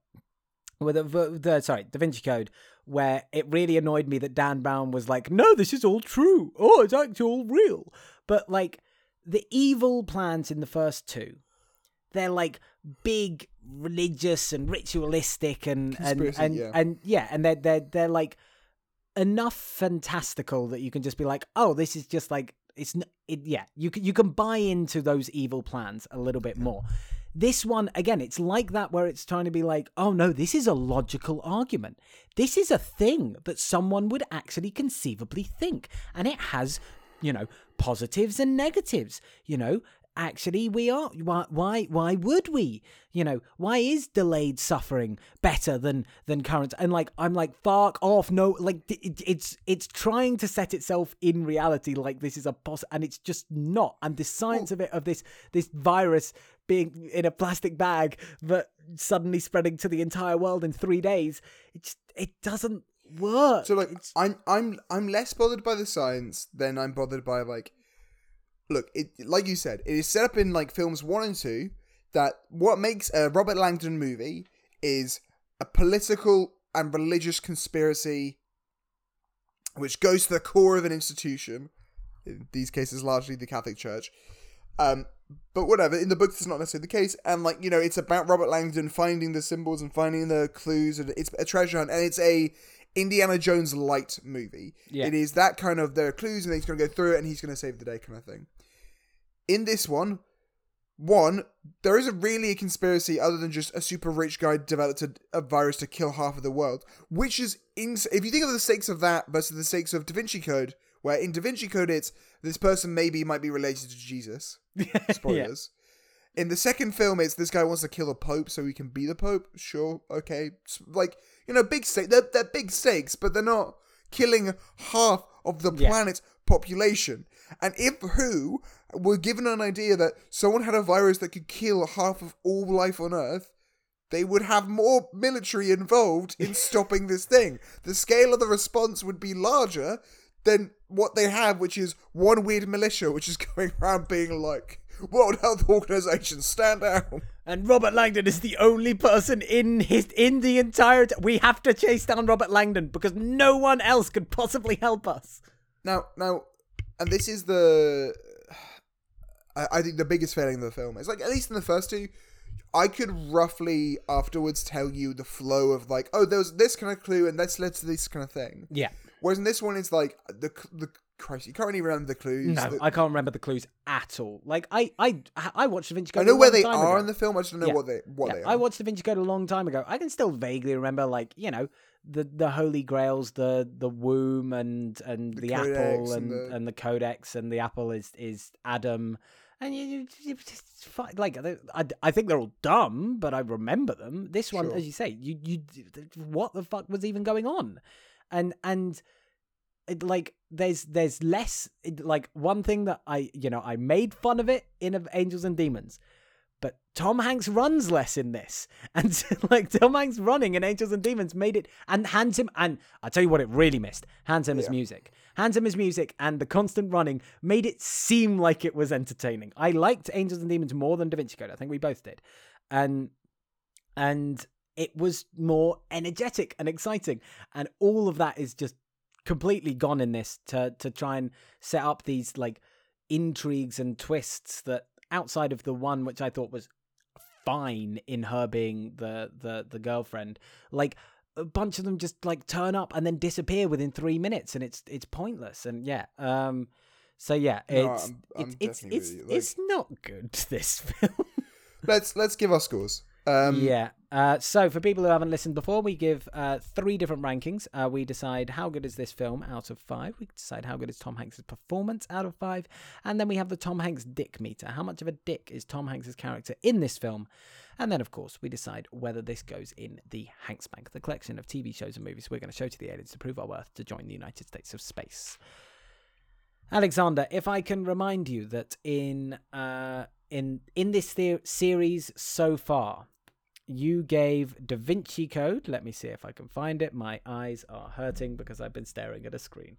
with the, the sorry Da Vinci Code where it really annoyed me that Dan Brown was like, no, this is all true. Oh, it's actually all real. But like the evil plans in the first two, they're like big religious and ritualistic and and Conspiracy, and, yeah. and yeah, and they're they're they're like enough fantastical that you can just be like, oh, this is just like it's n- it, yeah, you can you can buy into those evil plans a little bit more. This one again, it's like that where it's trying to be like, oh no, this is a logical argument. This is a thing that someone would actually conceivably think, and it has, you know, positives and negatives. You know, actually we are why why why would we? You know why is delayed suffering better than than current? And like i'm like fuck off no like it, it's it's trying to set itself in reality like this is a poss and it's just not. And the science of it of this this virus being in a plastic bag but suddenly spreading to the entire world in three days it just it doesn't work So like I'm I'm I'm less bothered by the science than I'm bothered by like look, it like you said, it is set up in like films one and two that what makes a Robert Langdon movie is a political and religious conspiracy which goes to the core of an institution. In these cases largely the Catholic Church. Um but whatever, in the books it's not necessarily the case, and like, you know, it's about Robert Langdon finding the symbols and finding the clues and it's a treasure hunt and it's a Indiana Jones light movie. Yeah. It is that kind of there are clues and he's going to go through it and he's going to save the day kind of thing. in this one, one, there isn't really a conspiracy other than just a super rich guy developed a, a virus to kill half of the world, which is ins- if you think of the stakes of that versus the stakes of Da Vinci Code, where in Da Vinci Code it's this person maybe might be related to Jesus. *laughs* Spoilers. In the second film, it's this guy wants to kill a pope so he can be the pope. Sure, okay, like you know, big stakes. They're, they're big stakes, but they're not killing half of the Yeah. planet's population. And if who were given an idea that someone had a virus that could kill half of all life on Earth, they would have more military involved in *laughs* stopping this thing. The scale of the response would be larger than what they have, which is one weird militia which is *laughs* going around being like, World Health Organization, stand down. And Robert Langdon is the only person in his in the entire. T- we have to chase down Robert Langdon because no one else could possibly help us. Now, now, and this is the, I, I think the biggest failing of the film is like at least in the first two, I could roughly afterwards tell you the flow of like, oh, there was this kind of clue and that's led to this kind of thing. Yeah. Whereas in this one, it's like the the Christ, you can't really remember the clues. No, The- I can't remember the clues at all. Like I, I, I watched Da Vinci Code. I know where they are ago. in the film. I just don't know Yeah. what they what Yeah, they are. I watched Da Vinci Code a long time ago. I can still vaguely remember, like you know, the the Holy Grails, the the womb, and and the, The apple, and and and the- the, codex, and the apple is is Adam, and you, you, you fi- like I, I think they're all dumb, but I remember them. This one, Sure. as you say, you you what the fuck was even going on, and and it, like there's there's less it, like one thing that I you know I made fun of it in of Angels and Demons, but Tom Hanks runs less in this, *laughs* and like Tom Hanks running in Angels and Demons made it and Hans Zimmer and I tell you what it really missed Hans Zimmer's Yeah. music. Hans Zimmer's music and the constant running made it seem like it was entertaining. I liked Angels and Demons more than Da Vinci Code. I think we both did, and and it was more energetic and exciting, and all of that is just completely gone in this to to try and set up these like intrigues and twists that outside of the one which I thought was fine in her being the the the girlfriend like a bunch of them just like turn up and then disappear within 3 minutes and it's it's pointless and yeah um so yeah No, it's I'm- I'm it's it's it's, like- it's not good *laughs* this film let's let's give our scores. Um, yeah. Uh, so for people who haven't listened before, we give uh, three different rankings. Uh, we decide how good is this film out of five. We decide how good is Tom Hanks' performance out of five, and then we have the Tom Hanks dick meter. How much of a dick is Tom Hanks' character in this film? And then, of course, we decide whether this goes in the Hanks Bank, the collection of TV shows and movies we're going to show to the aliens to prove our worth to join the United States of Space. Alexander, if I can remind you that in uh, in in this the- series so far, you gave Da Vinci Code. Let me see if I can find it. My eyes are hurting because I've been staring at a screen.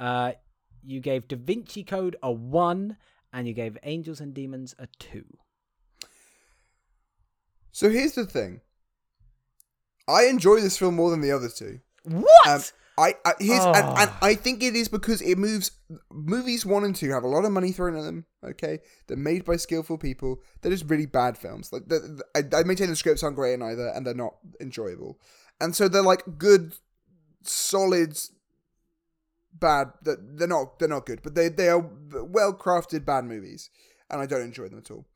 Uh, you gave Da Vinci Code a one, and you gave Angels and Demons a two. So here's the thing. I enjoy this film more than the other two. What? Um, I, I here's and, oh. and Oh. I think it is because it moves. Movies one and two have a lot of money thrown at them. Okay, they're made by skillful people. They're just really bad films. Like the, the- I, I maintain the scripts aren't great in either, and they're not enjoyable. And so they're like good, solid, bad. They're they're not they're not good, but they they are well crafted bad movies, and I don't enjoy them at all.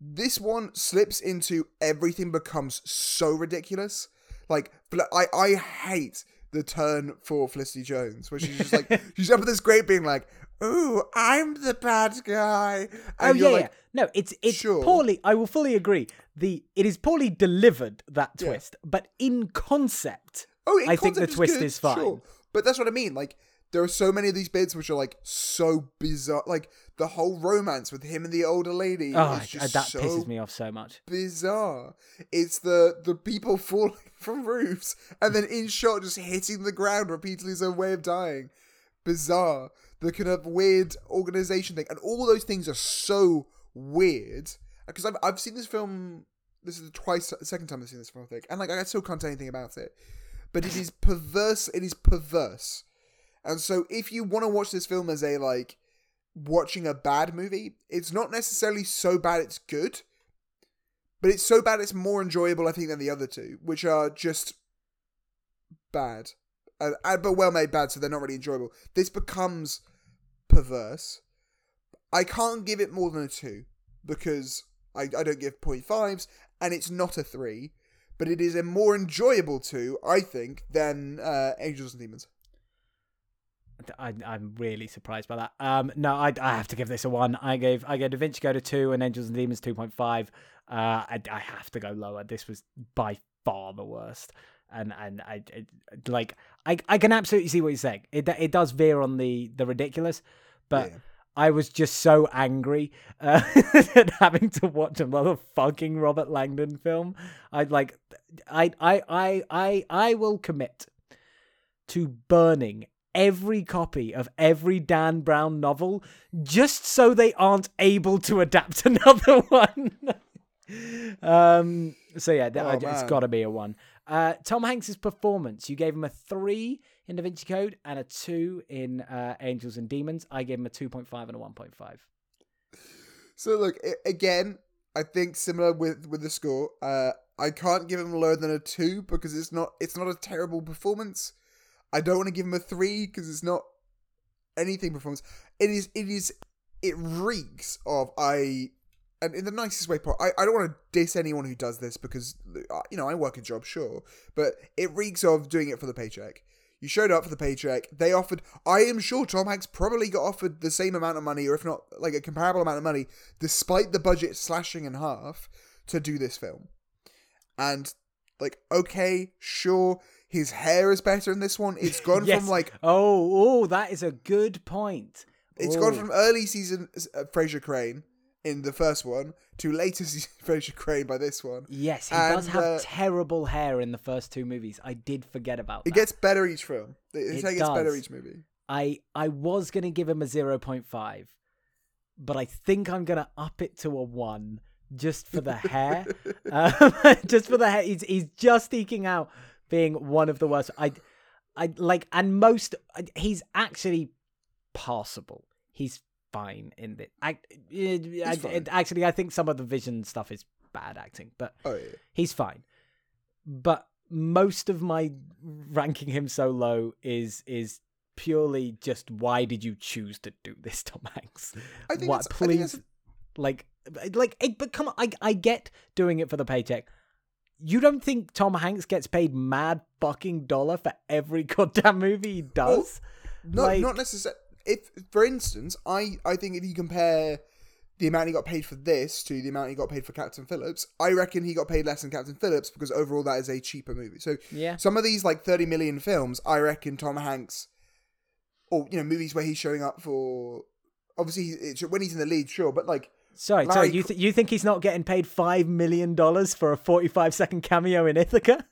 This one slips into everything becomes so ridiculous. Like I I hate the turn for Felicity Jones, where she's just like *laughs* she's up at this great being like, "Ooh, I'm the bad guy." Oh yeah, you're yeah. No, it's it's Sure. poorly. I will fully agree. The it is poorly delivered that Yeah. twist, but in concept, Oh, in I think the concept twist good, is fine. Sure. But that's what I mean. Like, there are so many of these bits which are like so bizarre. Like the whole romance with him and the older lady oh, that so pisses me off so much. bizarre. It's the the people *laughs* falling from roofs and then in shot just hitting the ground repeatedly as a way of dying. Bizarre. The kind of weird organization thing, and all those things are so weird. Because I've I've seen this film. This is the twice second time I've seen this film. I think, and like I still can't tell anything about it. But it is perverse. It is perverse. And so, if you want to watch this film as a like watching a bad movie, it's not necessarily so bad it's good, but it's so bad it's more enjoyable, I think, than the other two, which are just bad, uh, uh, but well made bad, so they're not really enjoyable. This becomes perverse. I can't give it more than a two because I, I don't give point fives, and it's not a three, but it is a more enjoyable two, I think, than uh, Angels and Demons. I, I'm really surprised by that. Um, no, I, I have to give this a one. I gave I gave Da Vinci Code a two and Angels and Demons two point five. Uh, I, I have to go lower. This was by far the worst, and and I it, like I I can absolutely see what you're saying. It it does veer on the the ridiculous, but. Yeah. I was just so angry uh, *laughs* at having to watch another fucking Robert Langdon film. I'd like, I, I, I, I, I will commit to burning every copy of every Dan Brown novel just so they aren't able to adapt *laughs* another one. um. So yeah, Oh, I- it's got to be a one. Uh, Tom Hanks's performance, you gave him a three in Da Vinci Code and a two in uh, Angels and Demons. I gave him a two point five and a one point five. So look again. I think similar with with the score. Uh, I can't give him lower than a two because it's not it's not a terrible performance. I don't want to give him a three because it's not anything performance. It is it is it reeks of I and in the nicest way. po- I I don't want to diss anyone who does this because uh, you know I work a job, sure, but it reeks of doing it for the paycheck. You showed up for the paycheck. They offered. I am sure Tom Hanks probably got offered the same amount of money, or if not, like a comparable amount of money, despite the budget slashing in half to do this film. And like, okay, sure, his hair is better in this one. *laughs* It's gone Yes. from like Oh, oh, that is a good point. it's gone Oh. from early season uh, Frasier Crane in the first one to later *laughs* season Frasier Crane by this one. Yes, he does have uh, terrible hair in the first two movies. I did forget about that. It gets better each film. It, It it gets better each movie. I I was gonna give him a zero point five, but I think I'm gonna up it to a one just for the hair. *laughs* um, just for the hair. He's he's just eking out being one of the worst. I I like and most he's actually passable. He's fine in the I, I, fine. actually I think some of the vision stuff is bad acting, but Oh yeah. he's fine. But most of my ranking him so low is is purely just why did you choose to do this, Tom Hanks? I think What, it's- I think please, like, like, eh, but come on, I I get doing it for the paycheck. You don't think Tom Hanks gets paid mad fucking dollar for every *laughs* goddamn movie he does? No, Like- not necessarily. If, for instance, I I think if you compare the amount he got paid for this to the amount he got paid for Captain Phillips, I reckon he got paid less than Captain Phillips because overall that is a cheaper movie. So Yeah. some of these like thirty million films, I reckon Tom Hanks, or you know movies where he's showing up for, obviously it's, when he's in the lead, sure, but like Sorry, Larry sorry. You th- you think he's not getting paid five million dollars for a forty-five second cameo in Ithaca?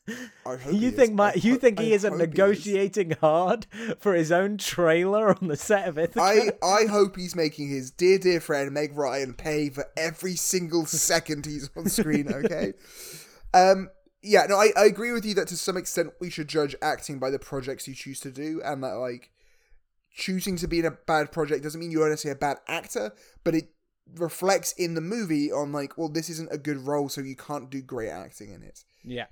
I hope you think my I you ho- think I he isn't hope he is. negotiating hard for his own trailer on the set of Ithaca? I, I hope he's making his dear, dear friend Meg Ryan pay for every single second he's on screen, okay? *laughs* um, yeah, no, I, I agree with you that to some extent we should judge acting by the projects you choose to do, and that, like, choosing to be in a bad project doesn't mean you're necessarily a bad actor, but it reflects in the movie on, like, well, this isn't a good role, so you can't do great acting in it. Yeah.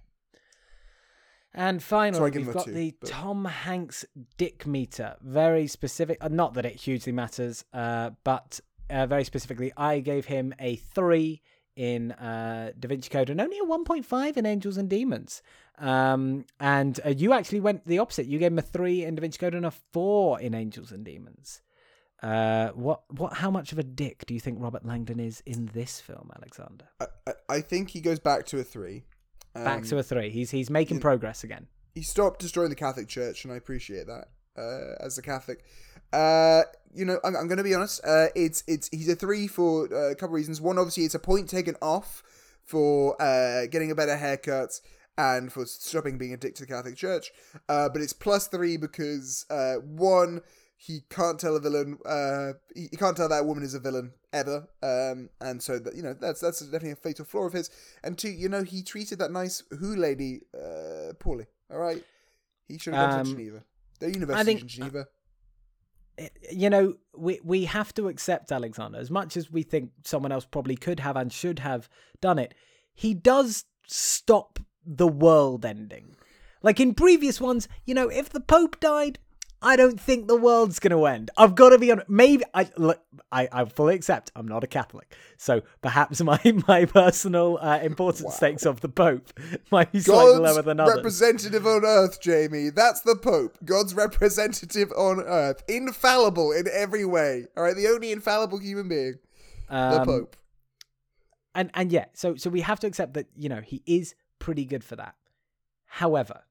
And finally, him we've got two, the but- Tom Hanks dick meter. Very specific. Uh, not that it hugely matters, uh, but uh, very specifically, I gave him a three in uh, Da Vinci Code and only a 1.5 in Angels and Demons. Um, and uh, you actually went the opposite. You gave him a three in Da Vinci Code and a four in Angels and Demons. Uh, what, what, how much of a dick do you think Robert Langdon is in this film, Alexander? I, I, I think he goes back to a three. Back Um, to a three. He's he's making you- progress again. he stopped destroying the Catholic Church, and I appreciate that uh, as a Catholic. Uh, you know, I'm, I'm going to be honest. Uh, it's it's he's a three for uh, a couple reasons. One, obviously, it's a point taken off for uh, getting a better haircut and for stopping being a dick to the Catholic Church. Uh, but it's plus three because uh, one, he can't tell a villain. Uh, he, he can't tell that a woman is a villain ever. Um, and so that you know that's that's definitely a fatal flaw of his. And two, you know, he treated that nice Who lady uh, poorly. All right, he should have gone to Um, Geneva. The university think- in Geneva. you know, we we have to accept Alexander as much as we think someone else probably could have and should have done it. He does stop the world ending. Like in previous ones, you know, if the Pope died, I don't think the world's going to end. I've got to be on. Maybe I look. I, I fully accept I'm not a Catholic, so perhaps my *laughs* my personal uh, importance stakes of the Pope *laughs* might be slightly lower than others. representative on earth, Jamie. That's the Pope. God's representative on earth. Infallible in every way. All right, the only infallible human being. The Um, Pope. and and yeah, so so we have to accept that you know he is pretty good for that. However,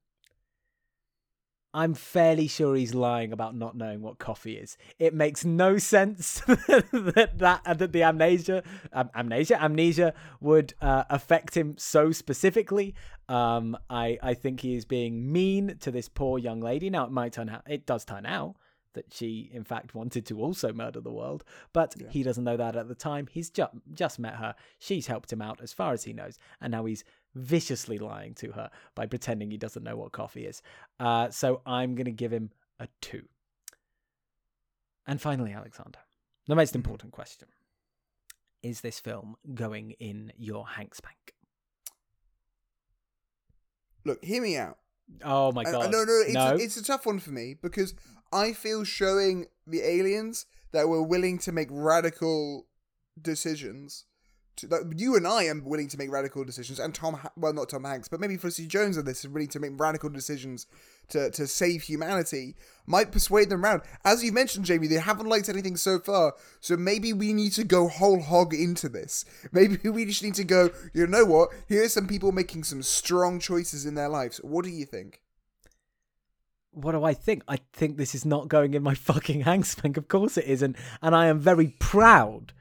I'm fairly sure he's lying about not knowing what coffee is. It makes no sense *laughs* that that that the amnesia um, amnesia amnesia would uh, affect him so specifically. Um, I I think he is being mean to this poor young lady. Now it might turn out it does turn out that she in fact wanted to also murder the world, but he doesn't know that at the time. He's ju- just met her. She's helped him out as far as he knows, and now he's viciously lying to her by pretending he doesn't know what coffee is. Uh, so I'm going to give him a two. And finally, Alexander, the most important question Is this film going in your Hanks bank? Look, hear me out. Oh my Uh, god. no, no, it's, no. A, it's a tough one for me because I feel showing the aliens that we're willing to make radical decisions. To, you and I am willing to make radical decisions, and Tom, well, not Tom Hanks, but maybe Felicity Jones and this is willing to make radical decisions to, to save humanity. Might persuade them around. As you mentioned, Jamie, they haven't liked anything so far, so maybe we need to go whole hog into this. *laughs* Maybe we just need to go. You know what? Here's some people making some strong choices in their lives. What do you think? what do I think? I think this is not going in my *laughs* fucking Hanks bank. Of course it isn't. And I am very proud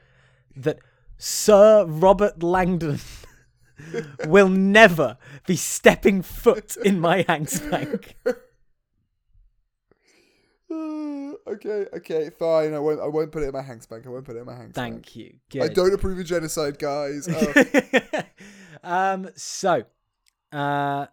that Sir Robert Langdon *laughs* will never be stepping foot in my Hanks bank. *sighs* Okay, okay, fine. I won't. I won't put it in my Hanks bank. I won't put it in my Hanks bank. Thank you. I don't approve of genocide, guys. *laughs* Oh, um, so, uh,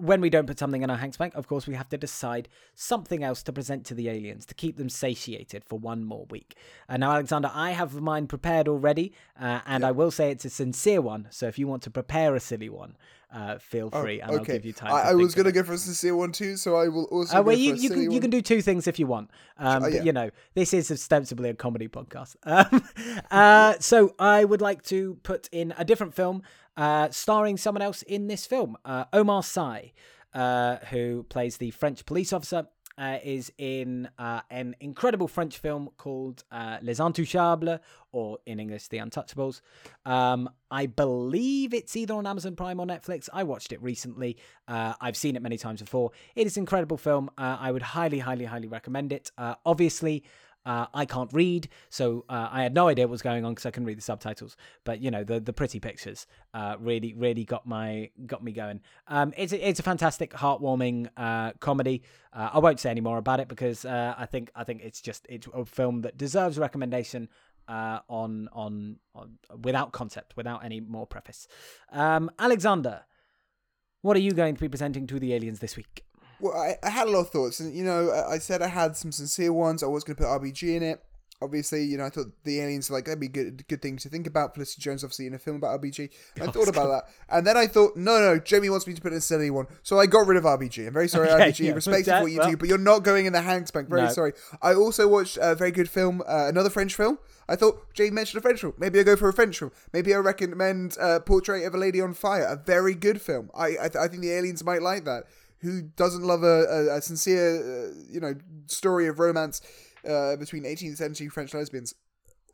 when we don't put something in our Hanks bank, of course, we have to decide something else to present to the aliens to keep them satiated for one more week. Uh, now, Alexander, I have mine prepared already, uh, and I will say it's a sincere one. So, if you want to prepare a silly one, uh, feel free, and I'll Oh, give you time. I, to I was gonna go for a sincere one too, so I will also. Uh, well, you, you can you can do two things if you want. Um, Oh, but, you know, this is ostensibly a comedy podcast. *laughs* Um, uh, so I would like to put in a different film, uh, starring someone else in this film. Uh, Omar Sy, uh, who plays the French police officer. Uh, is in an incredible French film called Les Intouchables, or in English, The Untouchables. Um, I believe it's either on Amazon Prime or Netflix. I watched it recently. Uh, I've seen it many times before. It is an incredible film. Uh, I would highly, highly, highly recommend it. Uh, obviously, uh, I can't read, so uh, I had no idea what was going on because I couldn't read the subtitles. But you know, the the pretty pictures uh, really, really got my got me going. Um, it's a, it's a fantastic, heartwarming uh, comedy. Uh, I won't say any more about it because uh, I think I think it's just it's a film that deserves recommendation on, on on without concept, without any more preface. Um, Alexander, what are you going to be presenting to the aliens this week? Well, I, I had a lot of thoughts, and you know, I, I said I had some sincere ones. I was going to put RBG in it. Obviously, you know, I thought the aliens like that'd be good, good thing to think about. Felicity Jones, obviously, in a film about RBG. I thought about that, and then I thought, no, no, Jamie wants me to put in a silly one, so I got rid of RBG. I'm very sorry, Okay, RBG. yeah. Respect for what you well. do, but you're not going in the Hanks Bank. Very No. sorry. I also watched a very good film, uh, another French film. I thought Jamie mentioned a French film. Maybe I go for a French film. Maybe I recommend uh, Portrait of a Lady on Fire, a very good film. I I, th- I think the aliens might like that. Who doesn't love a, a, a sincere, uh, you know, story of romance uh, between 18th century French lesbians?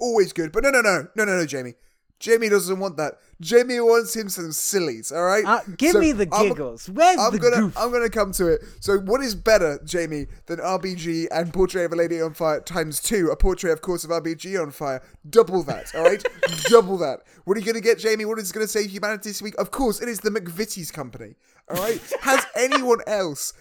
Always good, but no, no, no, no, no, no, Jamie. Jamie doesn't want that. Jamie wants him some sillies. All right. Uh, give So me the I'm- giggles. Where's I'm the gonna goof? I'm gonna come to it. So what is better, Jamie, than RBG and Portrait of a Lady on Fire times two? A portrait, of course, of RBG on fire. Double that, all right? *laughs* Double that. What are you gonna get, Jamie? What is gonna save humanity this week? Of course, it is the McVitie's company. All right. *laughs* Has anyone else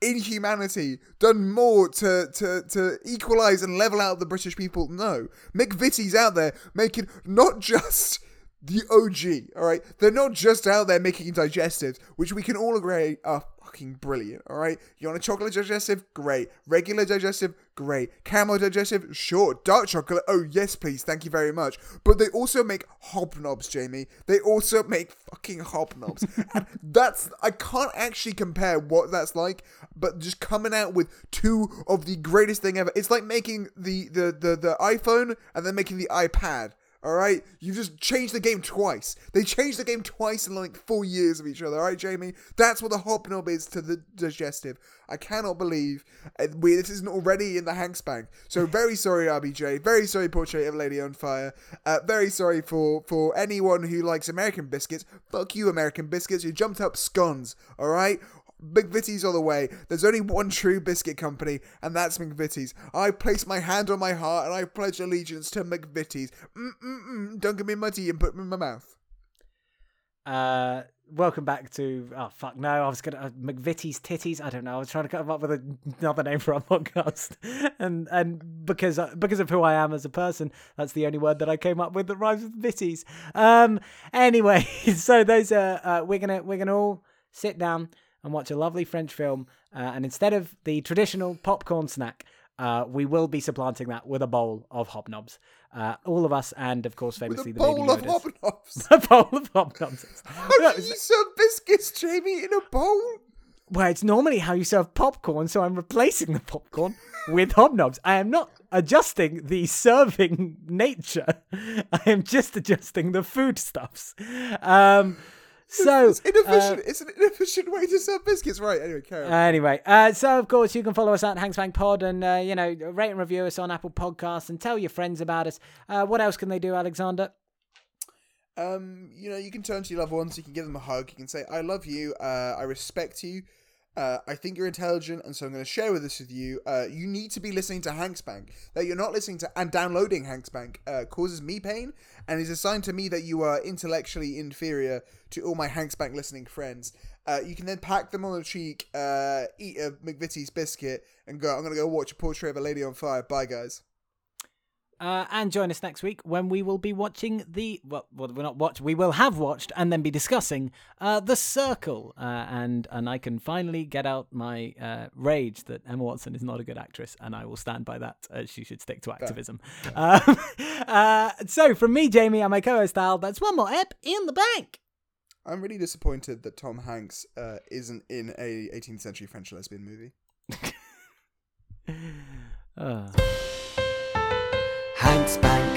in humanity done more to to to equalize and level out the British people? No. McVitie's out there making not just the OG, all right? They're not just out there making digestives, which we can all agree are fucking brilliant. All right, you want a chocolate digestive? Great. Regular digestive? Great. Caramel digestive? Sure. Dark chocolate? Oh yes, please. Thank you very much. But they also make hobnobs, Jamie. They also make fucking hobnobs, *laughs* and that's I can't actually compare what that's like. But just coming out with two of the greatest thing ever. It's like making the the the, the iPhone and then making the iPad. All right, you just changed the game twice. They changed the game twice in like four years of each other. All right, Jamie, that's what the hobnob is to the digestive. I cannot believe uh, we this isn't already in the Hanks Bank. So very sorry, RBJ. Very sorry, Portrait of Lady on Fire. Uh, very sorry for for anyone who likes American biscuits. Fuck you, American biscuits. You jumped up scones. All right. McVitie's all the way. There's only one true biscuit company, and that's McVitie's. I place my hand on my heart and I pledge allegiance to McVitie's. Mm-mm-mm. Don't give me tea and put them in my mouth. Uh, welcome back to oh fuck no I was gonna uh, McVitie's titties I don't know I was trying to come up with another name for our *laughs* podcast and and because uh, because of who I am as a person that's the only word that I came up with that rhymes with Vitties um anyway *laughs* so those are uh, we're gonna we're gonna all sit down and watch a lovely French film. Uh, and instead of the traditional popcorn snack, uh, we will be supplanting that with a bowl of hobnobs. Uh, all of us, and of course, famously, with a the bowl baby of Yodas. hobnobs. *laughs* a bowl of hobnobs. How do you serve biscuits, Jamie, in a bowl? Well, it's normally how you serve popcorn, so I'm replacing the popcorn *laughs* with hobnobs. I am not adjusting the serving *laughs* nature. I am just adjusting the foodstuffs. Um, so It's inefficient. it's an inefficient way to serve biscuits. Right. Anyway, carry on. Anyway, uh, so of course you can follow us at Hanksbank Pod and uh, you know rate and review us on Apple Podcasts and tell your friends about us. Uh, what else can they do, Alexander? um, you know, you can turn to your loved ones. You can give them a hug. You can say, "I love you. Uh, I respect you. Uh, I think you're intelligent, and so I'm going to share with this with you. Uh, you need to be listening to Hanks Bank. That you're not listening to and downloading Hanks Bank uh, causes me pain, and is a sign to me that you are intellectually inferior to all my Hanks Bank listening friends. Uh, you can then pack them on the cheek, uh, eat a McVitie's biscuit, and go. I'm going to go watch a portrait of a lady on fire. Bye, guys. Uh, and join us next week when we will be watching the well, well we're not watch we will have watched and then be discussing uh, the Circle uh, and and I can finally get out my uh, rage that Emma Watson is not a good actress and I will stand by that she should stick to activism. Um, *laughs* uh, so from me, Jamie, and my co-host Al, that's one more ep in the bank. I'm really disappointed that Tom Hanks uh, isn't in a 18th century French lesbian movie. *laughs* ein, zwei.